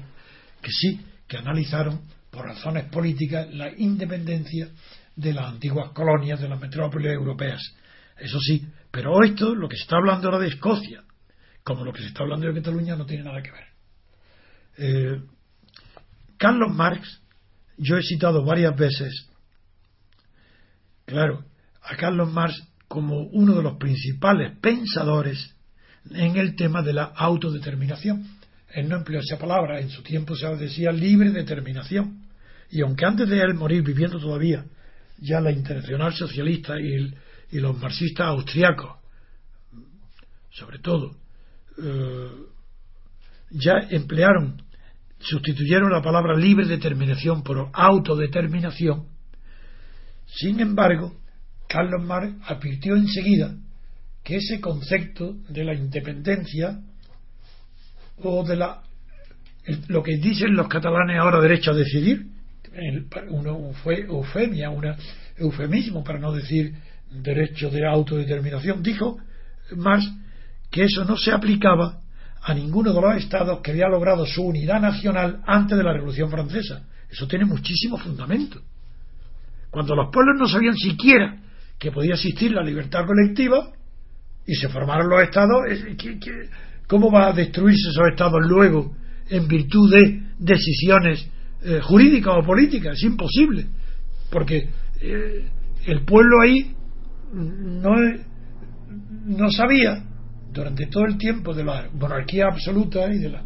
que sí, que analizaron por razones políticas la independencia de las antiguas colonias de las metrópolis europeas. Eso sí, pero esto, lo que se está hablando ahora de Escocia, como lo que se está hablando de Cataluña, no tiene nada que ver. Eh, Carlos Marx yo he citado varias veces, claro, a Carlos Marx como uno de los principales pensadores en el tema de la autodeterminación. Él no empleó esa palabra, en su tiempo se decía libre determinación. Y aunque antes de él morir viviendo todavía, ya la Internacional Socialista y, los marxistas austriacos, sobre todo, eh, ya emplearon sustituyeron la palabra libre determinación por autodeterminación. Sin embargo, Carlos Marx advirtió enseguida que ese concepto de la independencia o de la lo que dicen los catalanes ahora derecho a decidir uno fue eufemia un eufemismo para no decir derecho de autodeterminación dijo Marx que eso no se aplicaba a ninguno de los estados que había logrado su unidad nacional antes de la Revolución Francesa. Eso tiene muchísimo fundamento. Cuando los pueblos no sabían siquiera que podía existir la libertad colectiva y se formaron los estados, ¿cómo va a destruirse esos estados luego en virtud de decisiones eh, jurídicas o políticas? Es imposible, porque eh, el pueblo ahí no, no sabía durante todo el tiempo de la monarquía absoluta y de la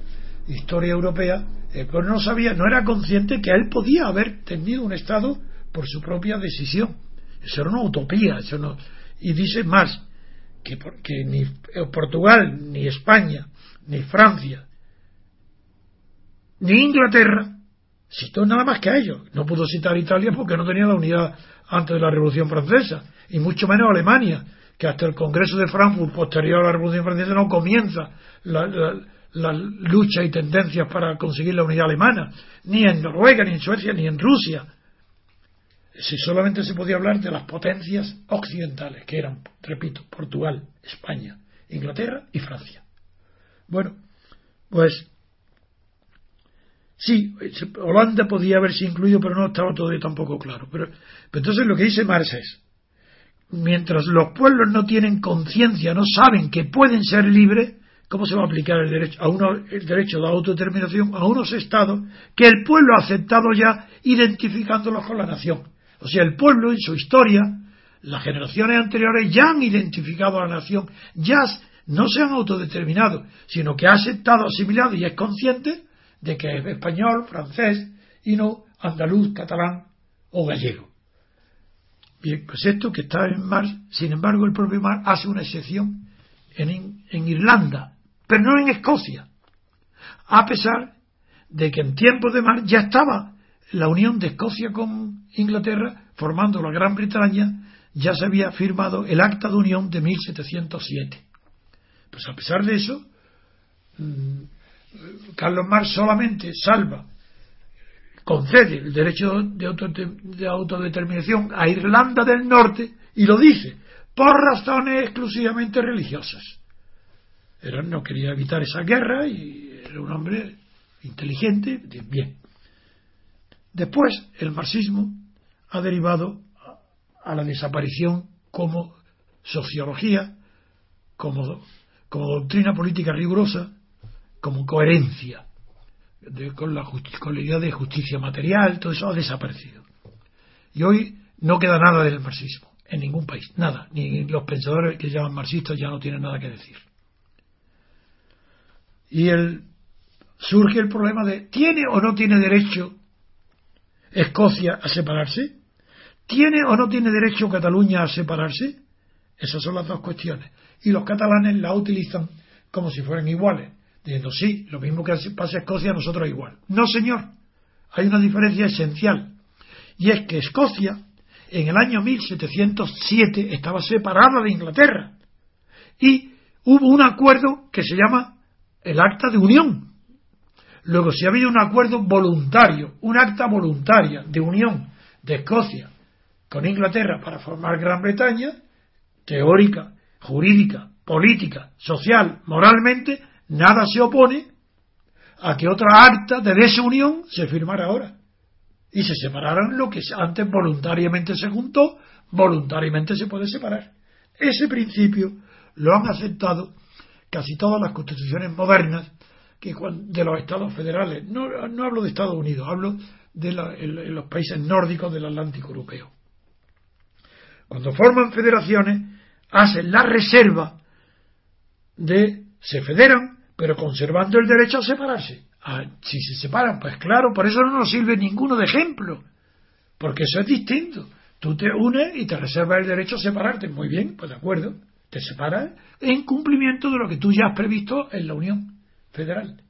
historia europea, el pueblo no sabía, no era consciente que él podía haber tenido un Estado por su propia decisión. Eso era una utopía. Eso no, y dice más que, que ni Portugal, ni España, ni Francia, ni Inglaterra citó nada más que a ellos. No pudo citar Italia porque no tenía la unidad antes de la Revolución Francesa, y mucho menos Alemania, que hasta el Congreso de Frankfurt, posterior a la Revolución Francesa, no comienza la, lucha y tendencias para conseguir la unidad alemana, ni en Noruega, ni en Suecia, ni en Rusia. Si solamente se podía hablar de las potencias occidentales, que eran, repito, Portugal, España, Inglaterra y Francia. Bueno, pues Sí, Holanda podía haberse incluido, pero no estaba todavía tampoco claro. Pero, entonces lo que dice Marx es, mientras los pueblos no tienen conciencia, no saben que pueden ser libres, ¿cómo se va a aplicar el derecho a uno, el derecho de autodeterminación a unos estados que el pueblo ha aceptado ya identificándolos con la nación? O sea, el pueblo en su historia, las generaciones anteriores ya han identificado a la nación, ya no se han autodeterminado, sino que ha aceptado, asimilado y es consciente de que es español, francés y no andaluz, catalán o gallego. Bien, pues esto que está en Mar, sin embargo el propio Mar hace una excepción en, en Irlanda, pero no en Escocia, a pesar de que en tiempos de Mar ya estaba la unión de Escocia con Inglaterra, formando la Gran Bretaña, ya se había firmado el Acta de Unión de 1707. Pues a pesar de eso, mm, Carlos Marx solamente salva, concede el derecho de, autodeterminación a Irlanda del Norte y lo dice por razones exclusivamente religiosas. No quería evitar esa guerra y era un hombre inteligente, bien. Después, el marxismo ha derivado a la desaparición como sociología, como doctrina política rigurosa, como coherencia con, la con la idea de justicia material, todo eso ha desaparecido. Y hoy no queda nada del marxismo en ningún país, nada, ni los pensadores que llaman marxistas ya no tienen nada que decir. Y el, surge el problema de ¿tiene o no tiene derecho Escocia a separarse? ¿Tiene o no tiene derecho Cataluña a separarse? Esas son las dos cuestiones. Y los catalanes la utilizan como si fueran iguales diciendo, sí, lo mismo que pasa Escocia, nosotros igual. No, señor, hay una diferencia esencial. Y es que Escocia, en el año 1707, estaba separada de Inglaterra. Y hubo un acuerdo que se llama el Acta de Unión. Luego, si ha habido un acuerdo voluntario, un acta voluntaria de unión de Escocia con Inglaterra para formar Gran Bretaña, teórica, jurídica, política, social, moralmente, nada se opone a que otra acta de desunión se firmara ahora. Y se separaran lo que antes voluntariamente se juntó, voluntariamente se puede separar. Ese principio lo han aceptado casi todas las constituciones modernas que de los estados federales. No, hablo de Estados Unidos, hablo de los países nórdicos del Atlántico Europeo. Cuando forman federaciones, hacen la reserva de se federan, pero conservando el derecho a separarse. Ah, si se separan, pues claro, por eso no nos sirve ninguno de ejemplo, porque eso es distinto. Tú te unes y te reservas el derecho a separarte. Muy bien, pues de acuerdo. Te separas en cumplimiento de lo que tú ya has previsto en la Unión Federal.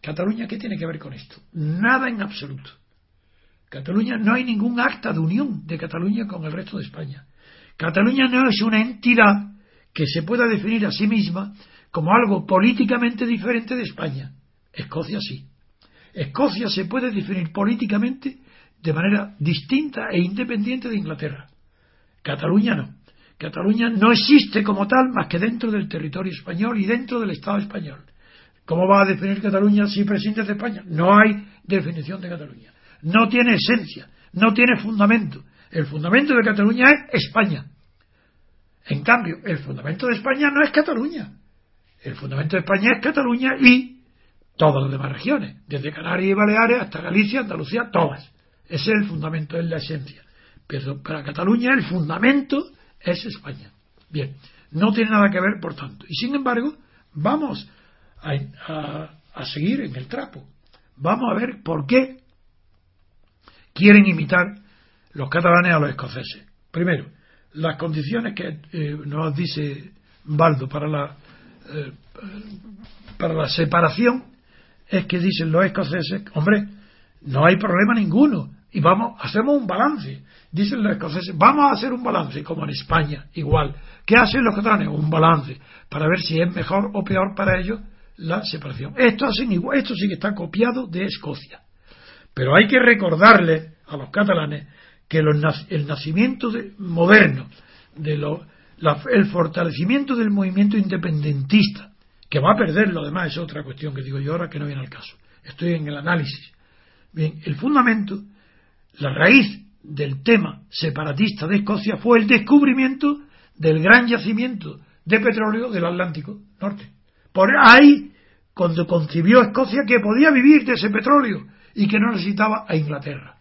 Cataluña, ¿qué tiene que ver con esto? Nada en absoluto. Cataluña no hay ningún acta de unión de Cataluña con el resto de España. Cataluña no es una entidad que se pueda definir a sí misma como algo políticamente diferente de España. Escocia sí. Escocia se puede definir políticamente de manera distinta e independiente de Inglaterra. Cataluña no. Cataluña no existe como tal más que dentro del territorio español y dentro del Estado español. ¿Cómo va a definir Cataluña si preside de España? No hay definición de Cataluña. No tiene esencia, no tiene fundamento. El fundamento de Cataluña es España. En cambio, el fundamento de España no es Cataluña. El fundamento de España es Cataluña y todas las demás regiones, desde Canarias y Baleares hasta Galicia, Andalucía, todas. Ese es el fundamento, es la esencia. Pero para Cataluña el fundamento es España. Bien, no tiene nada que ver, por tanto. Y sin embargo, vamos a, a seguir en el trapo. Vamos a ver por qué quieren imitar los catalanes a los escoceses. Primero, las condiciones que eh, nos dice Baldo para la eh, para la separación es que dicen los escoceses, hombre, no hay problema ninguno y vamos, hacemos un balance. Dicen los escoceses, vamos a hacer un balance, como en España, igual. ¿Qué hacen los catalanes? Un balance, para ver si es mejor o peor para ellos la separación. Esto, hacen igual, esto sí que está copiado de Escocia. Pero hay que recordarle a los catalanes que el nacimiento moderno, de el fortalecimiento del movimiento independentista, que va a perder lo demás, es otra cuestión que digo yo ahora que no viene al caso. Estoy en el análisis. Bien, el fundamento, la raíz del tema separatista de Escocia fue el descubrimiento del gran yacimiento de petróleo del Atlántico Norte. Por ahí, cuando concibió Escocia que podía vivir de ese petróleo y que no necesitaba a Inglaterra.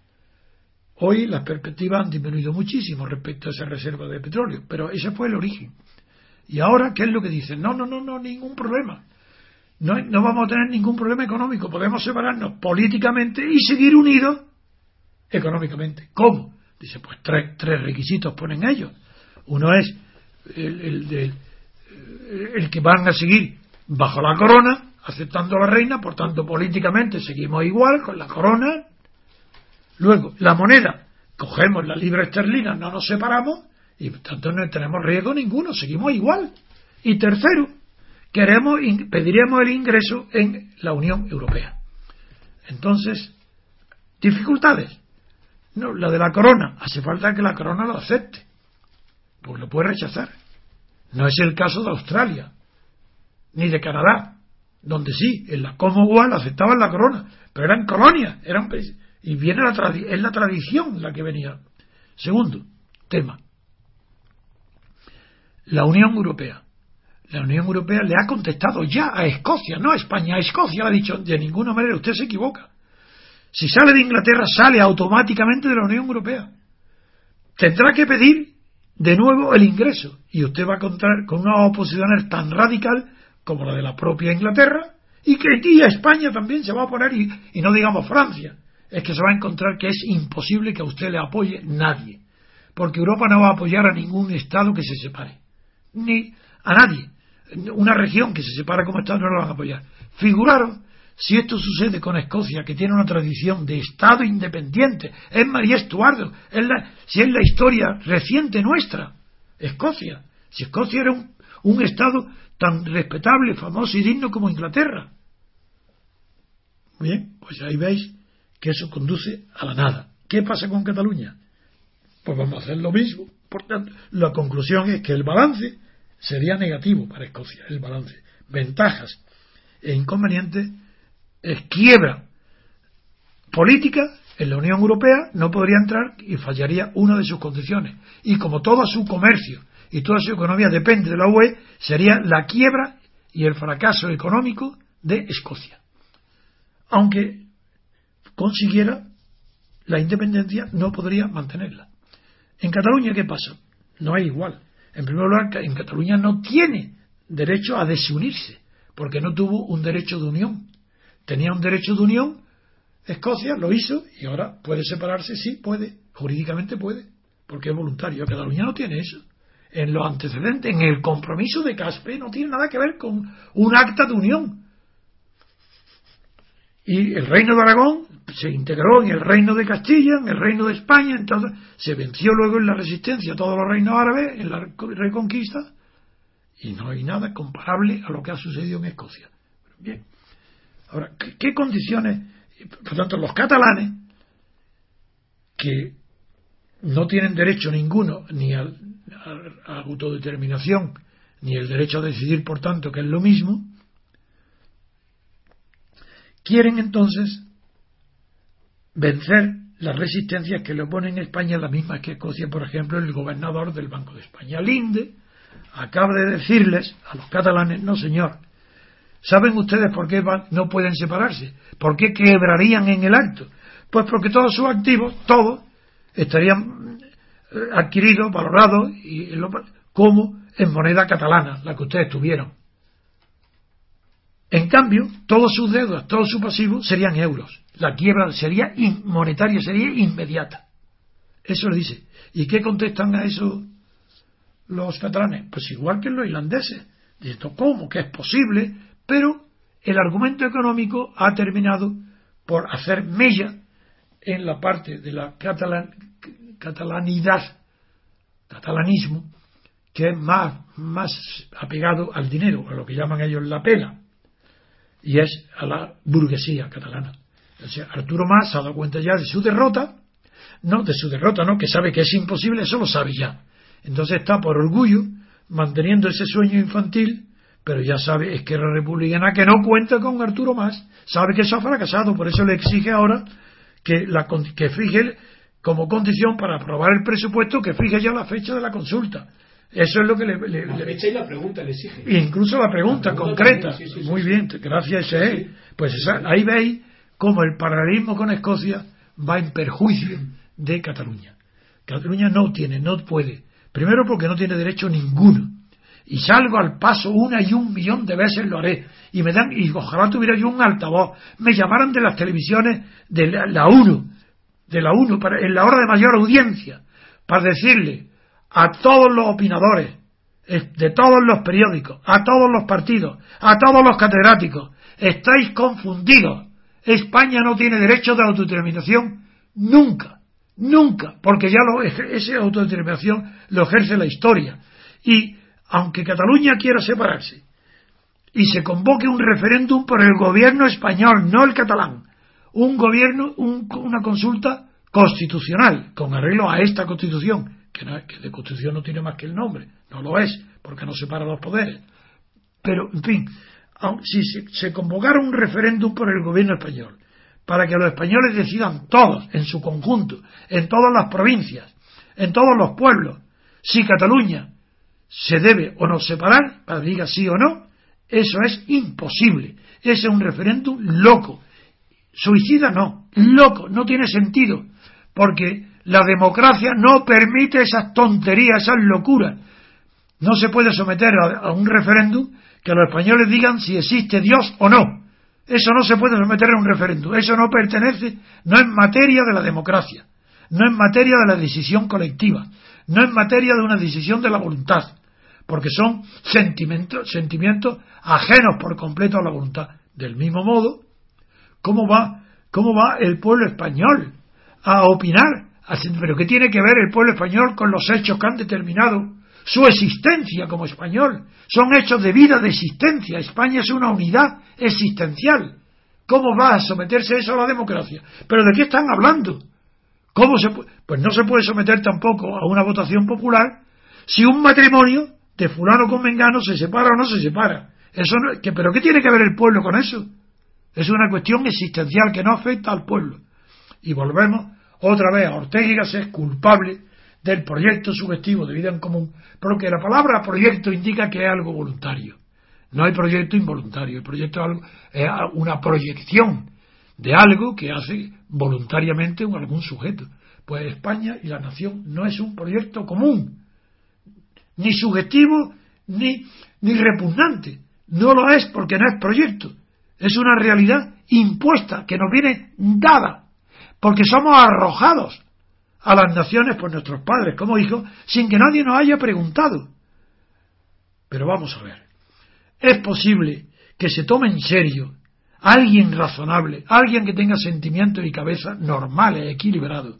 Hoy las perspectivas han disminuido muchísimo respecto a esa reserva de petróleo, pero ese fue el origen. Y ahora, ¿qué es lo que dicen? No, no, no, no, ningún problema. No, no vamos a tener ningún problema económico. Podemos separarnos políticamente y seguir unidos económicamente. ¿Cómo? Dice, pues tres, tres requisitos ponen ellos. Uno es el, el, el que van a seguir bajo la corona, aceptando la reina, por tanto políticamente seguimos igual con la corona. Luego, la moneda, cogemos la libra esterlina, no nos separamos y por tanto no tenemos riesgo ninguno, seguimos igual. Y tercero, queremos pediríamos el ingreso en la Unión Europea. Entonces, dificultades. No, la de la corona, hace falta que la corona lo acepte, pues lo puede rechazar. No es el caso de Australia, ni de Canadá, donde sí, en la Commonwealth aceptaban la corona, pero eran colonias, eran y viene la es la tradición la que venía. Segundo tema, la Unión Europea. La Unión Europea le ha contestado ya a Escocia, no a España, a Escocia le ha dicho de ninguna manera, usted se equivoca. Si sale de Inglaterra, sale automáticamente de la Unión Europea. Tendrá que pedir de nuevo el ingreso y usted va a encontrar con una oposición tan radical como la de la propia Inglaterra y que y a España también se va a poner y no digamos Francia. Es que se va a encontrar que es imposible que a usted le apoye nadie. Porque Europa no va a apoyar a ningún Estado que se separe ni a nadie. Una región que se separa como Estado no lo van a apoyar. Figuraron si esto sucede con Escocia, que tiene una tradición de Estado independiente, es María Estuardo, es si es la historia reciente nuestra, Escocia, si Escocia era un Estado tan respetable, famoso y digno como Inglaterra. Bien, pues ahí veis que eso conduce a la nada. ¿Qué pasa con Cataluña? Pues vamos a hacer lo mismo. Por tanto, la conclusión es que el balance sería negativo para Escocia, el balance. Ventajas e inconvenientes es quiebra política en la Unión Europea, no podría entrar y fallaría una de sus condiciones. Y como todo su comercio y toda su economía depende de la UE, sería la quiebra y el fracaso económico de Escocia. Aunque consiguiera la independencia, no podría mantenerla. En Cataluña, ¿qué pasa? No hay igual. En primer lugar, en Cataluña no tiene derecho a desunirse, porque no tuvo un derecho de unión. Tenía un derecho de unión, Escocia lo hizo y ahora puede separarse, sí, puede, jurídicamente puede, porque es voluntario. Cataluña no tiene eso. En los antecedentes, en el compromiso de Caspe, no tiene nada que ver con un acta de unión. Y el reino de Aragón se integró en el reino de Castilla, en el reino de España, entonces se venció luego en la resistencia a todos los reinos árabes, en la reconquista, y no hay nada comparable a lo que ha sucedido en Escocia. Bien. Ahora, ¿qué, condiciones? Por tanto, los catalanes, que no tienen derecho ninguno ni a, a autodeterminación, ni el derecho a decidir, por tanto, que es lo mismo, quieren entonces vencer las resistencias que le oponen España, las mismas que Escocia, por ejemplo, el gobernador del Banco de España, Linde, acaba de decirles a los catalanes, no señor, ¿saben ustedes por qué no pueden separarse? ¿Por qué quebrarían en el acto? Pues porque todos sus activos, todos, estarían eh, adquiridos, valorados, y, como en moneda catalana, la que ustedes tuvieron. En cambio, todos sus deudas, todo su pasivo serían euros. La quiebra sería monetaria, sería inmediata. Eso le dice. ¿Y qué contestan a eso los catalanes? Pues igual que los irlandeses. Diciendo, ¿cómo? Que es posible, pero el argumento económico ha terminado por hacer mella en la parte de la catalanidad, catalanismo, que es más, más apegado al dinero, a lo que llaman ellos la pela, y es a la burguesía catalana. Arturo Más se ha dado cuenta ya de su derrota, no de su derrota, no, que sabe que es imposible, eso lo sabe ya. Entonces está por orgullo manteniendo ese sueño infantil, pero ya sabe, es que la republicana que no cuenta con Arturo Más, sabe que eso ha fracasado, por eso le exige ahora que, la, que fije como condición para aprobar el presupuesto que fije ya la fecha de la consulta. Eso es lo que le. la fecha y la pregunta le exige. Incluso la pregunta, concreta. Muy bien, gracias, ese Pues ahí veis cómo el paralelismo con Escocia va en perjuicio de Cataluña. Cataluña no tiene, no puede. Primero porque no tiene derecho ninguno. Y salgo al paso una y un millón de veces lo haré. Y me dan, y ojalá tuviera yo un altavoz. Me llamaran de las televisiones de la, la UNO, de la UNO, para, en la hora de mayor audiencia, para decirle a todos los opinadores, de todos los periódicos, a todos los partidos, a todos los catedráticos, estáis confundidos. España no tiene derecho de autodeterminación nunca, nunca, porque ya lo, esa autodeterminación lo ejerce la historia. Y aunque Cataluña quiera separarse y se convoque un referéndum por el gobierno español, no el catalán, un gobierno, una consulta constitucional, con arreglo a esta constitución, que, no, que de constitución no tiene más que el nombre, no lo es, porque no separa los poderes. Pero, en fin, si se, convocara un referéndum por el gobierno español, para que los españoles decidan todos, en su conjunto, en todas las provincias, en todos los pueblos, si Cataluña se debe o no separar, para que diga sí o no, eso es imposible. Ese es un referéndum loco. Suicida no, loco, no tiene sentido, porque la democracia no permite esas tonterías, esas locuras. No se puede someter a, un referéndum que los españoles digan si existe Dios o no. Eso no se puede someter a un referéndum. Eso no pertenece, no es materia de la democracia, no es materia de la decisión colectiva, no es materia de una decisión de la voluntad, porque son sentimientos, sentimientos ajenos por completo a la voluntad. Del mismo modo, ¿cómo va, cómo va el pueblo español a opinar pero ¿qué tiene que ver el pueblo español con los hechos que han determinado su existencia como español? Son hechos de vida, de existencia. España es una unidad existencial. ¿Cómo va a someterse eso a la democracia? ¿Pero de qué están hablando? ¿Cómo se Pues no se puede someter tampoco a una votación popular si un matrimonio de fulano con mengano se separa o no se separa. Eso no, ¿Pero qué tiene que ver el pueblo con eso? Es una cuestión existencial que no afecta al pueblo. Y volvemos otra vez, Ortega es culpable del proyecto subjetivo de vida en común, porque la palabra proyecto indica que es algo voluntario. No hay proyecto involuntario, el proyecto es una proyección de algo que hace voluntariamente algún sujeto. Pues España y la nación no es un proyecto común, ni subjetivo ni repugnante. No lo es porque no es proyecto. Es una realidad impuesta que nos viene dada porque somos arrojados a las naciones por nuestros padres como hijos sin que nadie nos haya preguntado. Pero vamos a ver, es posible que se tome en serio alguien razonable, alguien que tenga sentimientos y cabeza normales, equilibrados.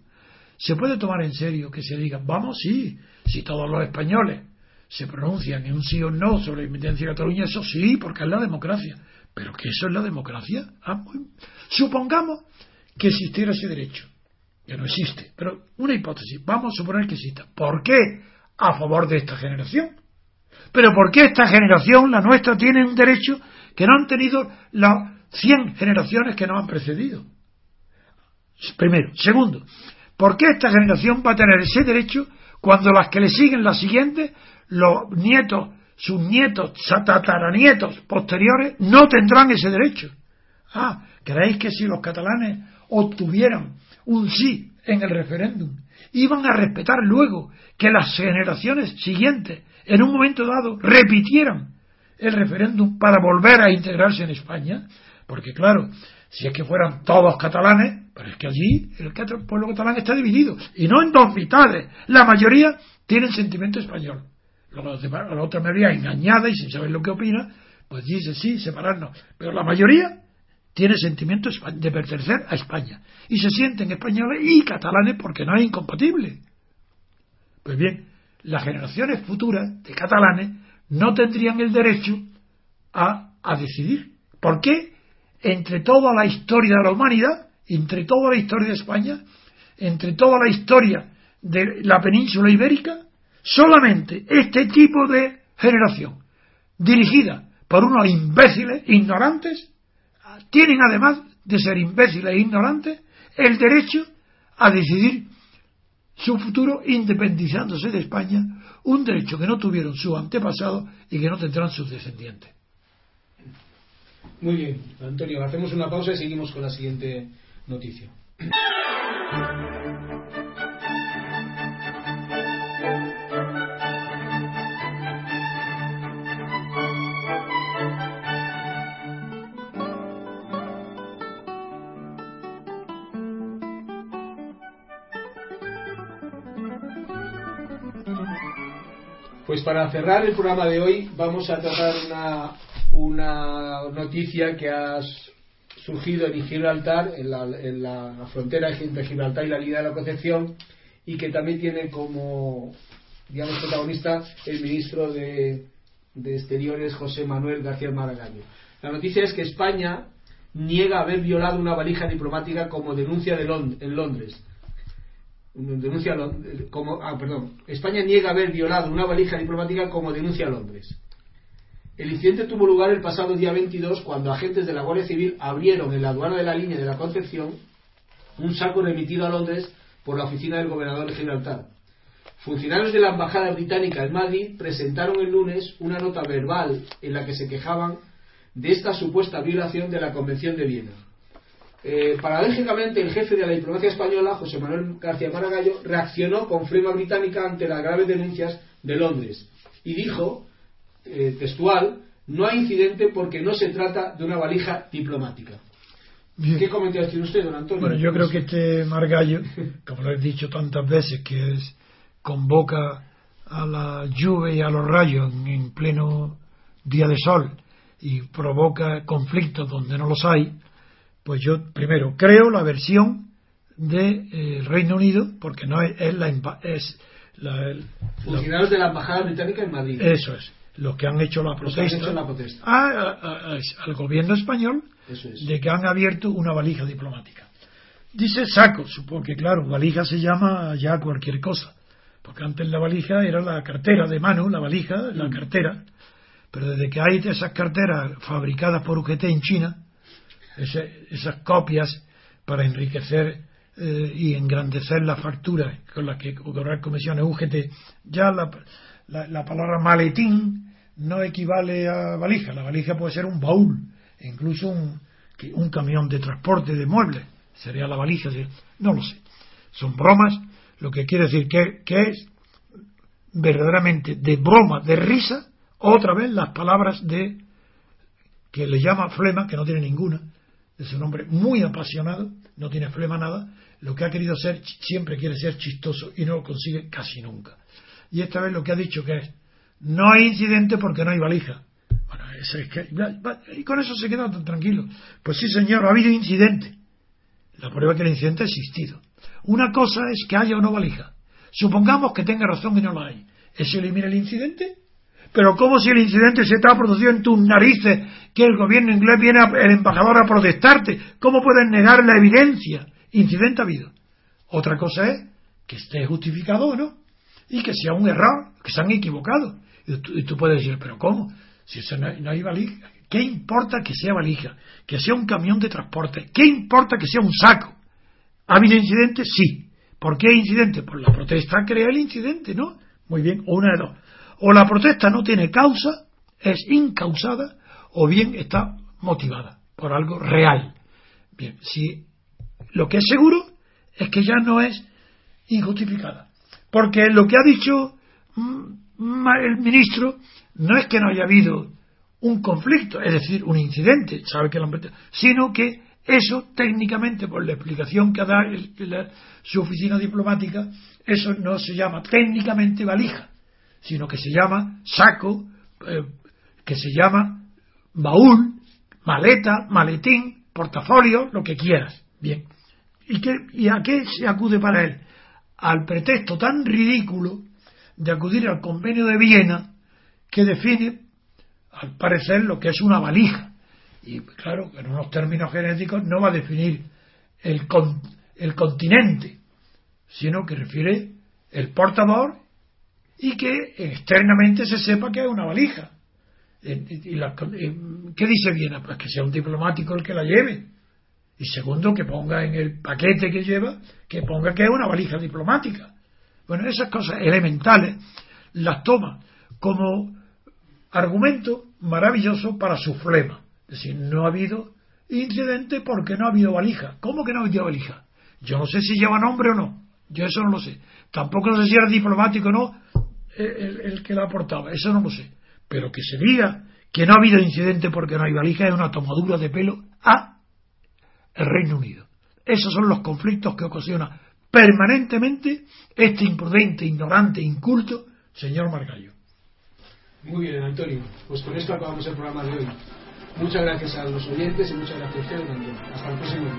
Se puede tomar en serio que se diga, vamos, sí, si todos los españoles se pronuncian en un sí o no sobre la independencia de Cataluña, eso sí, porque es la democracia. Pero que eso es la democracia. Ah, supongamos que existiera ese derecho, que no existe, pero una hipótesis, vamos a suponer que exista. ¿Por qué? A favor de esta generación. Pero ¿por qué esta generación, la nuestra, tiene un derecho que no han tenido las 100 generaciones que nos han precedido? Primero. Segundo, ¿por qué esta generación va a tener ese derecho cuando las que le siguen, las siguientes, los nietos, sus nietos, tataranietos posteriores, no tendrán ese derecho? Ah, ¿creéis que si los catalanes obtuvieran un sí en el referéndum, iban a respetar luego que las generaciones siguientes, en un momento dado, repitieran el referéndum para volver a integrarse en España, porque claro, si es que fueran todos catalanes, pero es que allí el pueblo catalán está dividido, y no en dos mitades. La mayoría tienen sentimiento español. la otra mayoría engañada y sin saber lo que opina, pues dice sí, separarnos. Pero la mayoría tiene sentimiento de pertenecer a España. Y se sienten españoles y catalanes porque no es incompatible. Pues bien, las generaciones futuras de catalanes no tendrían el derecho a, a decidir. ¿Por qué? Entre toda la historia de la humanidad, entre toda la historia de España, entre toda la historia de la península ibérica, solamente este tipo de generación, dirigida por unos imbéciles, ignorantes, tienen además de ser imbéciles e ignorantes, el derecho a decidir su futuro independizándose de España, un derecho que no tuvieron sus antepasados y que no tendrán sus descendientes. Muy bien, Antonio, hacemos una pausa y seguimos con la siguiente noticia. Pues para cerrar el programa de hoy vamos a tratar una, una noticia que ha surgido en Gibraltar, en la, en la frontera entre Gibraltar y la Liga de la Concepción, y que también tiene como digamos protagonista el ministro de, de Exteriores José Manuel García Maragaño. La noticia es que España niega haber violado una valija diplomática como denuncia de en Londres denuncia como ah, perdón España niega haber violado una valija diplomática como denuncia Londres el incidente tuvo lugar el pasado día 22 cuando agentes de la Guardia Civil abrieron en la aduana de la línea de la Concepción un saco remitido a Londres por la oficina del gobernador de Gibraltar. Funcionarios de la Embajada Británica en Madrid presentaron el lunes una nota verbal en la que se quejaban de esta supuesta violación de la Convención de Viena. Eh, paradójicamente, el jefe de la diplomacia española, José Manuel García Maragallo, reaccionó con flema británica ante las graves denuncias de Londres y dijo, eh, textual, no hay incidente porque no se trata de una valija diplomática. ¿Qué comentarios tiene usted, don Antonio? Bueno, yo creo que este Margallo, como lo he dicho tantas veces, que es, convoca a la lluvia y a los rayos en pleno día de sol y provoca conflictos donde no los hay, pues yo primero creo la versión del de, eh, Reino Unido, porque no es, es la es la, funcionarios de la embajada británica en Madrid. Eso es, los que han hecho la protesta, la protesta. al gobierno español de que han abierto una valija diplomática. Dice saco, supongo que claro, valija se llama ya cualquier cosa, porque antes la valija era la cartera de mano, la valija, la mm. cartera, pero desde que hay esas carteras fabricadas por UGT en China, esas copias para enriquecer eh, y engrandecer las facturas con las que cobrar comisiones UGT, ya la, la, palabra maletín no equivale a valija. La valija puede ser un baúl, incluso un, un camión de transporte de muebles. Sería la valija. No lo sé. Son bromas, lo que quiere decir que, que es verdaderamente de broma, de risa, otra vez las palabras de que le llama flema, que no tiene ninguna, es un hombre muy apasionado, no tiene flema nada, lo que ha querido ser siempre quiere ser chistoso y no lo consigue casi nunca. Y esta vez lo que ha dicho que es, no hay incidente porque no hay valija. Bueno, eso es que, y con eso se queda tan tranquilo. Pues sí, señor, ha habido incidente. La prueba es que el incidente ha existido. Una cosa es que haya o no valija. Supongamos que tenga razón y no la hay. ¿Eso elimina el incidente? Pero ¿cómo si el incidente se está produciendo en tus narices que el gobierno inglés viene el embajador a protestarte? ¿Cómo puedes negar la evidencia? Incidente ha habido. Otra cosa es que esté justificado o no y que sea un error, que se han equivocado. Y tú, puedes decir, pero ¿cómo? Si eso no, hay valija. ¿Qué importa que sea valija? Que sea un camión de transporte. ¿Qué importa que sea un saco? ¿Ha habido incidente? Sí. ¿Por qué incidente? Pues la protesta crea el incidente, ¿no? Muy bien, o una de dos o la protesta no tiene causa, es incausada, o bien está motivada por algo real. Bien, si lo que es seguro es que ya no es injustificada. Porque lo que ha dicho mm, el ministro no es que no haya habido un conflicto, es decir, un incidente, sabe que sino que Eso técnicamente, por la explicación que da su oficina diplomática, eso no se llama técnicamente valija, sino que se llama saco, eh, que se llama baúl, maleta, maletín, portafolio, lo que quieras. Bien. ¿Y, qué, ¿Y a qué se acude para él? Al pretexto tan ridículo de acudir al convenio de Viena que define, al parecer, lo que es una valija. Y claro, en unos términos genéticos no va a definir el, el continente, sino que refiere el portador y que externamente se sepa que es una valija. Y ¿Qué dice Viena? Pues que sea un diplomático el que la lleve. Y segundo, que ponga en el paquete que lleva, que ponga que es una valija diplomática. Bueno, esas cosas elementales las toma como argumento maravilloso para su flema. Es decir, no ha habido incidente porque no ha habido valija. ¿Cómo que no ha habido valija? Yo no sé si lleva nombre o no. Yo eso no lo sé. Tampoco sé si era diplomático o no el, que la portaba, eso no lo sé. Pero que se diga que no ha habido incidente porque no hay valija es una tomadura de pelo a el Reino Unido. Esos son los conflictos que ocasiona permanentemente este imprudente, ignorante, inculto señor Margallo. Muy bien, Antonio. Pues con esto acabamos el programa de hoy. Muchas gracias a los oyentes y muchas gracias a ustedes también. Hasta el próximo.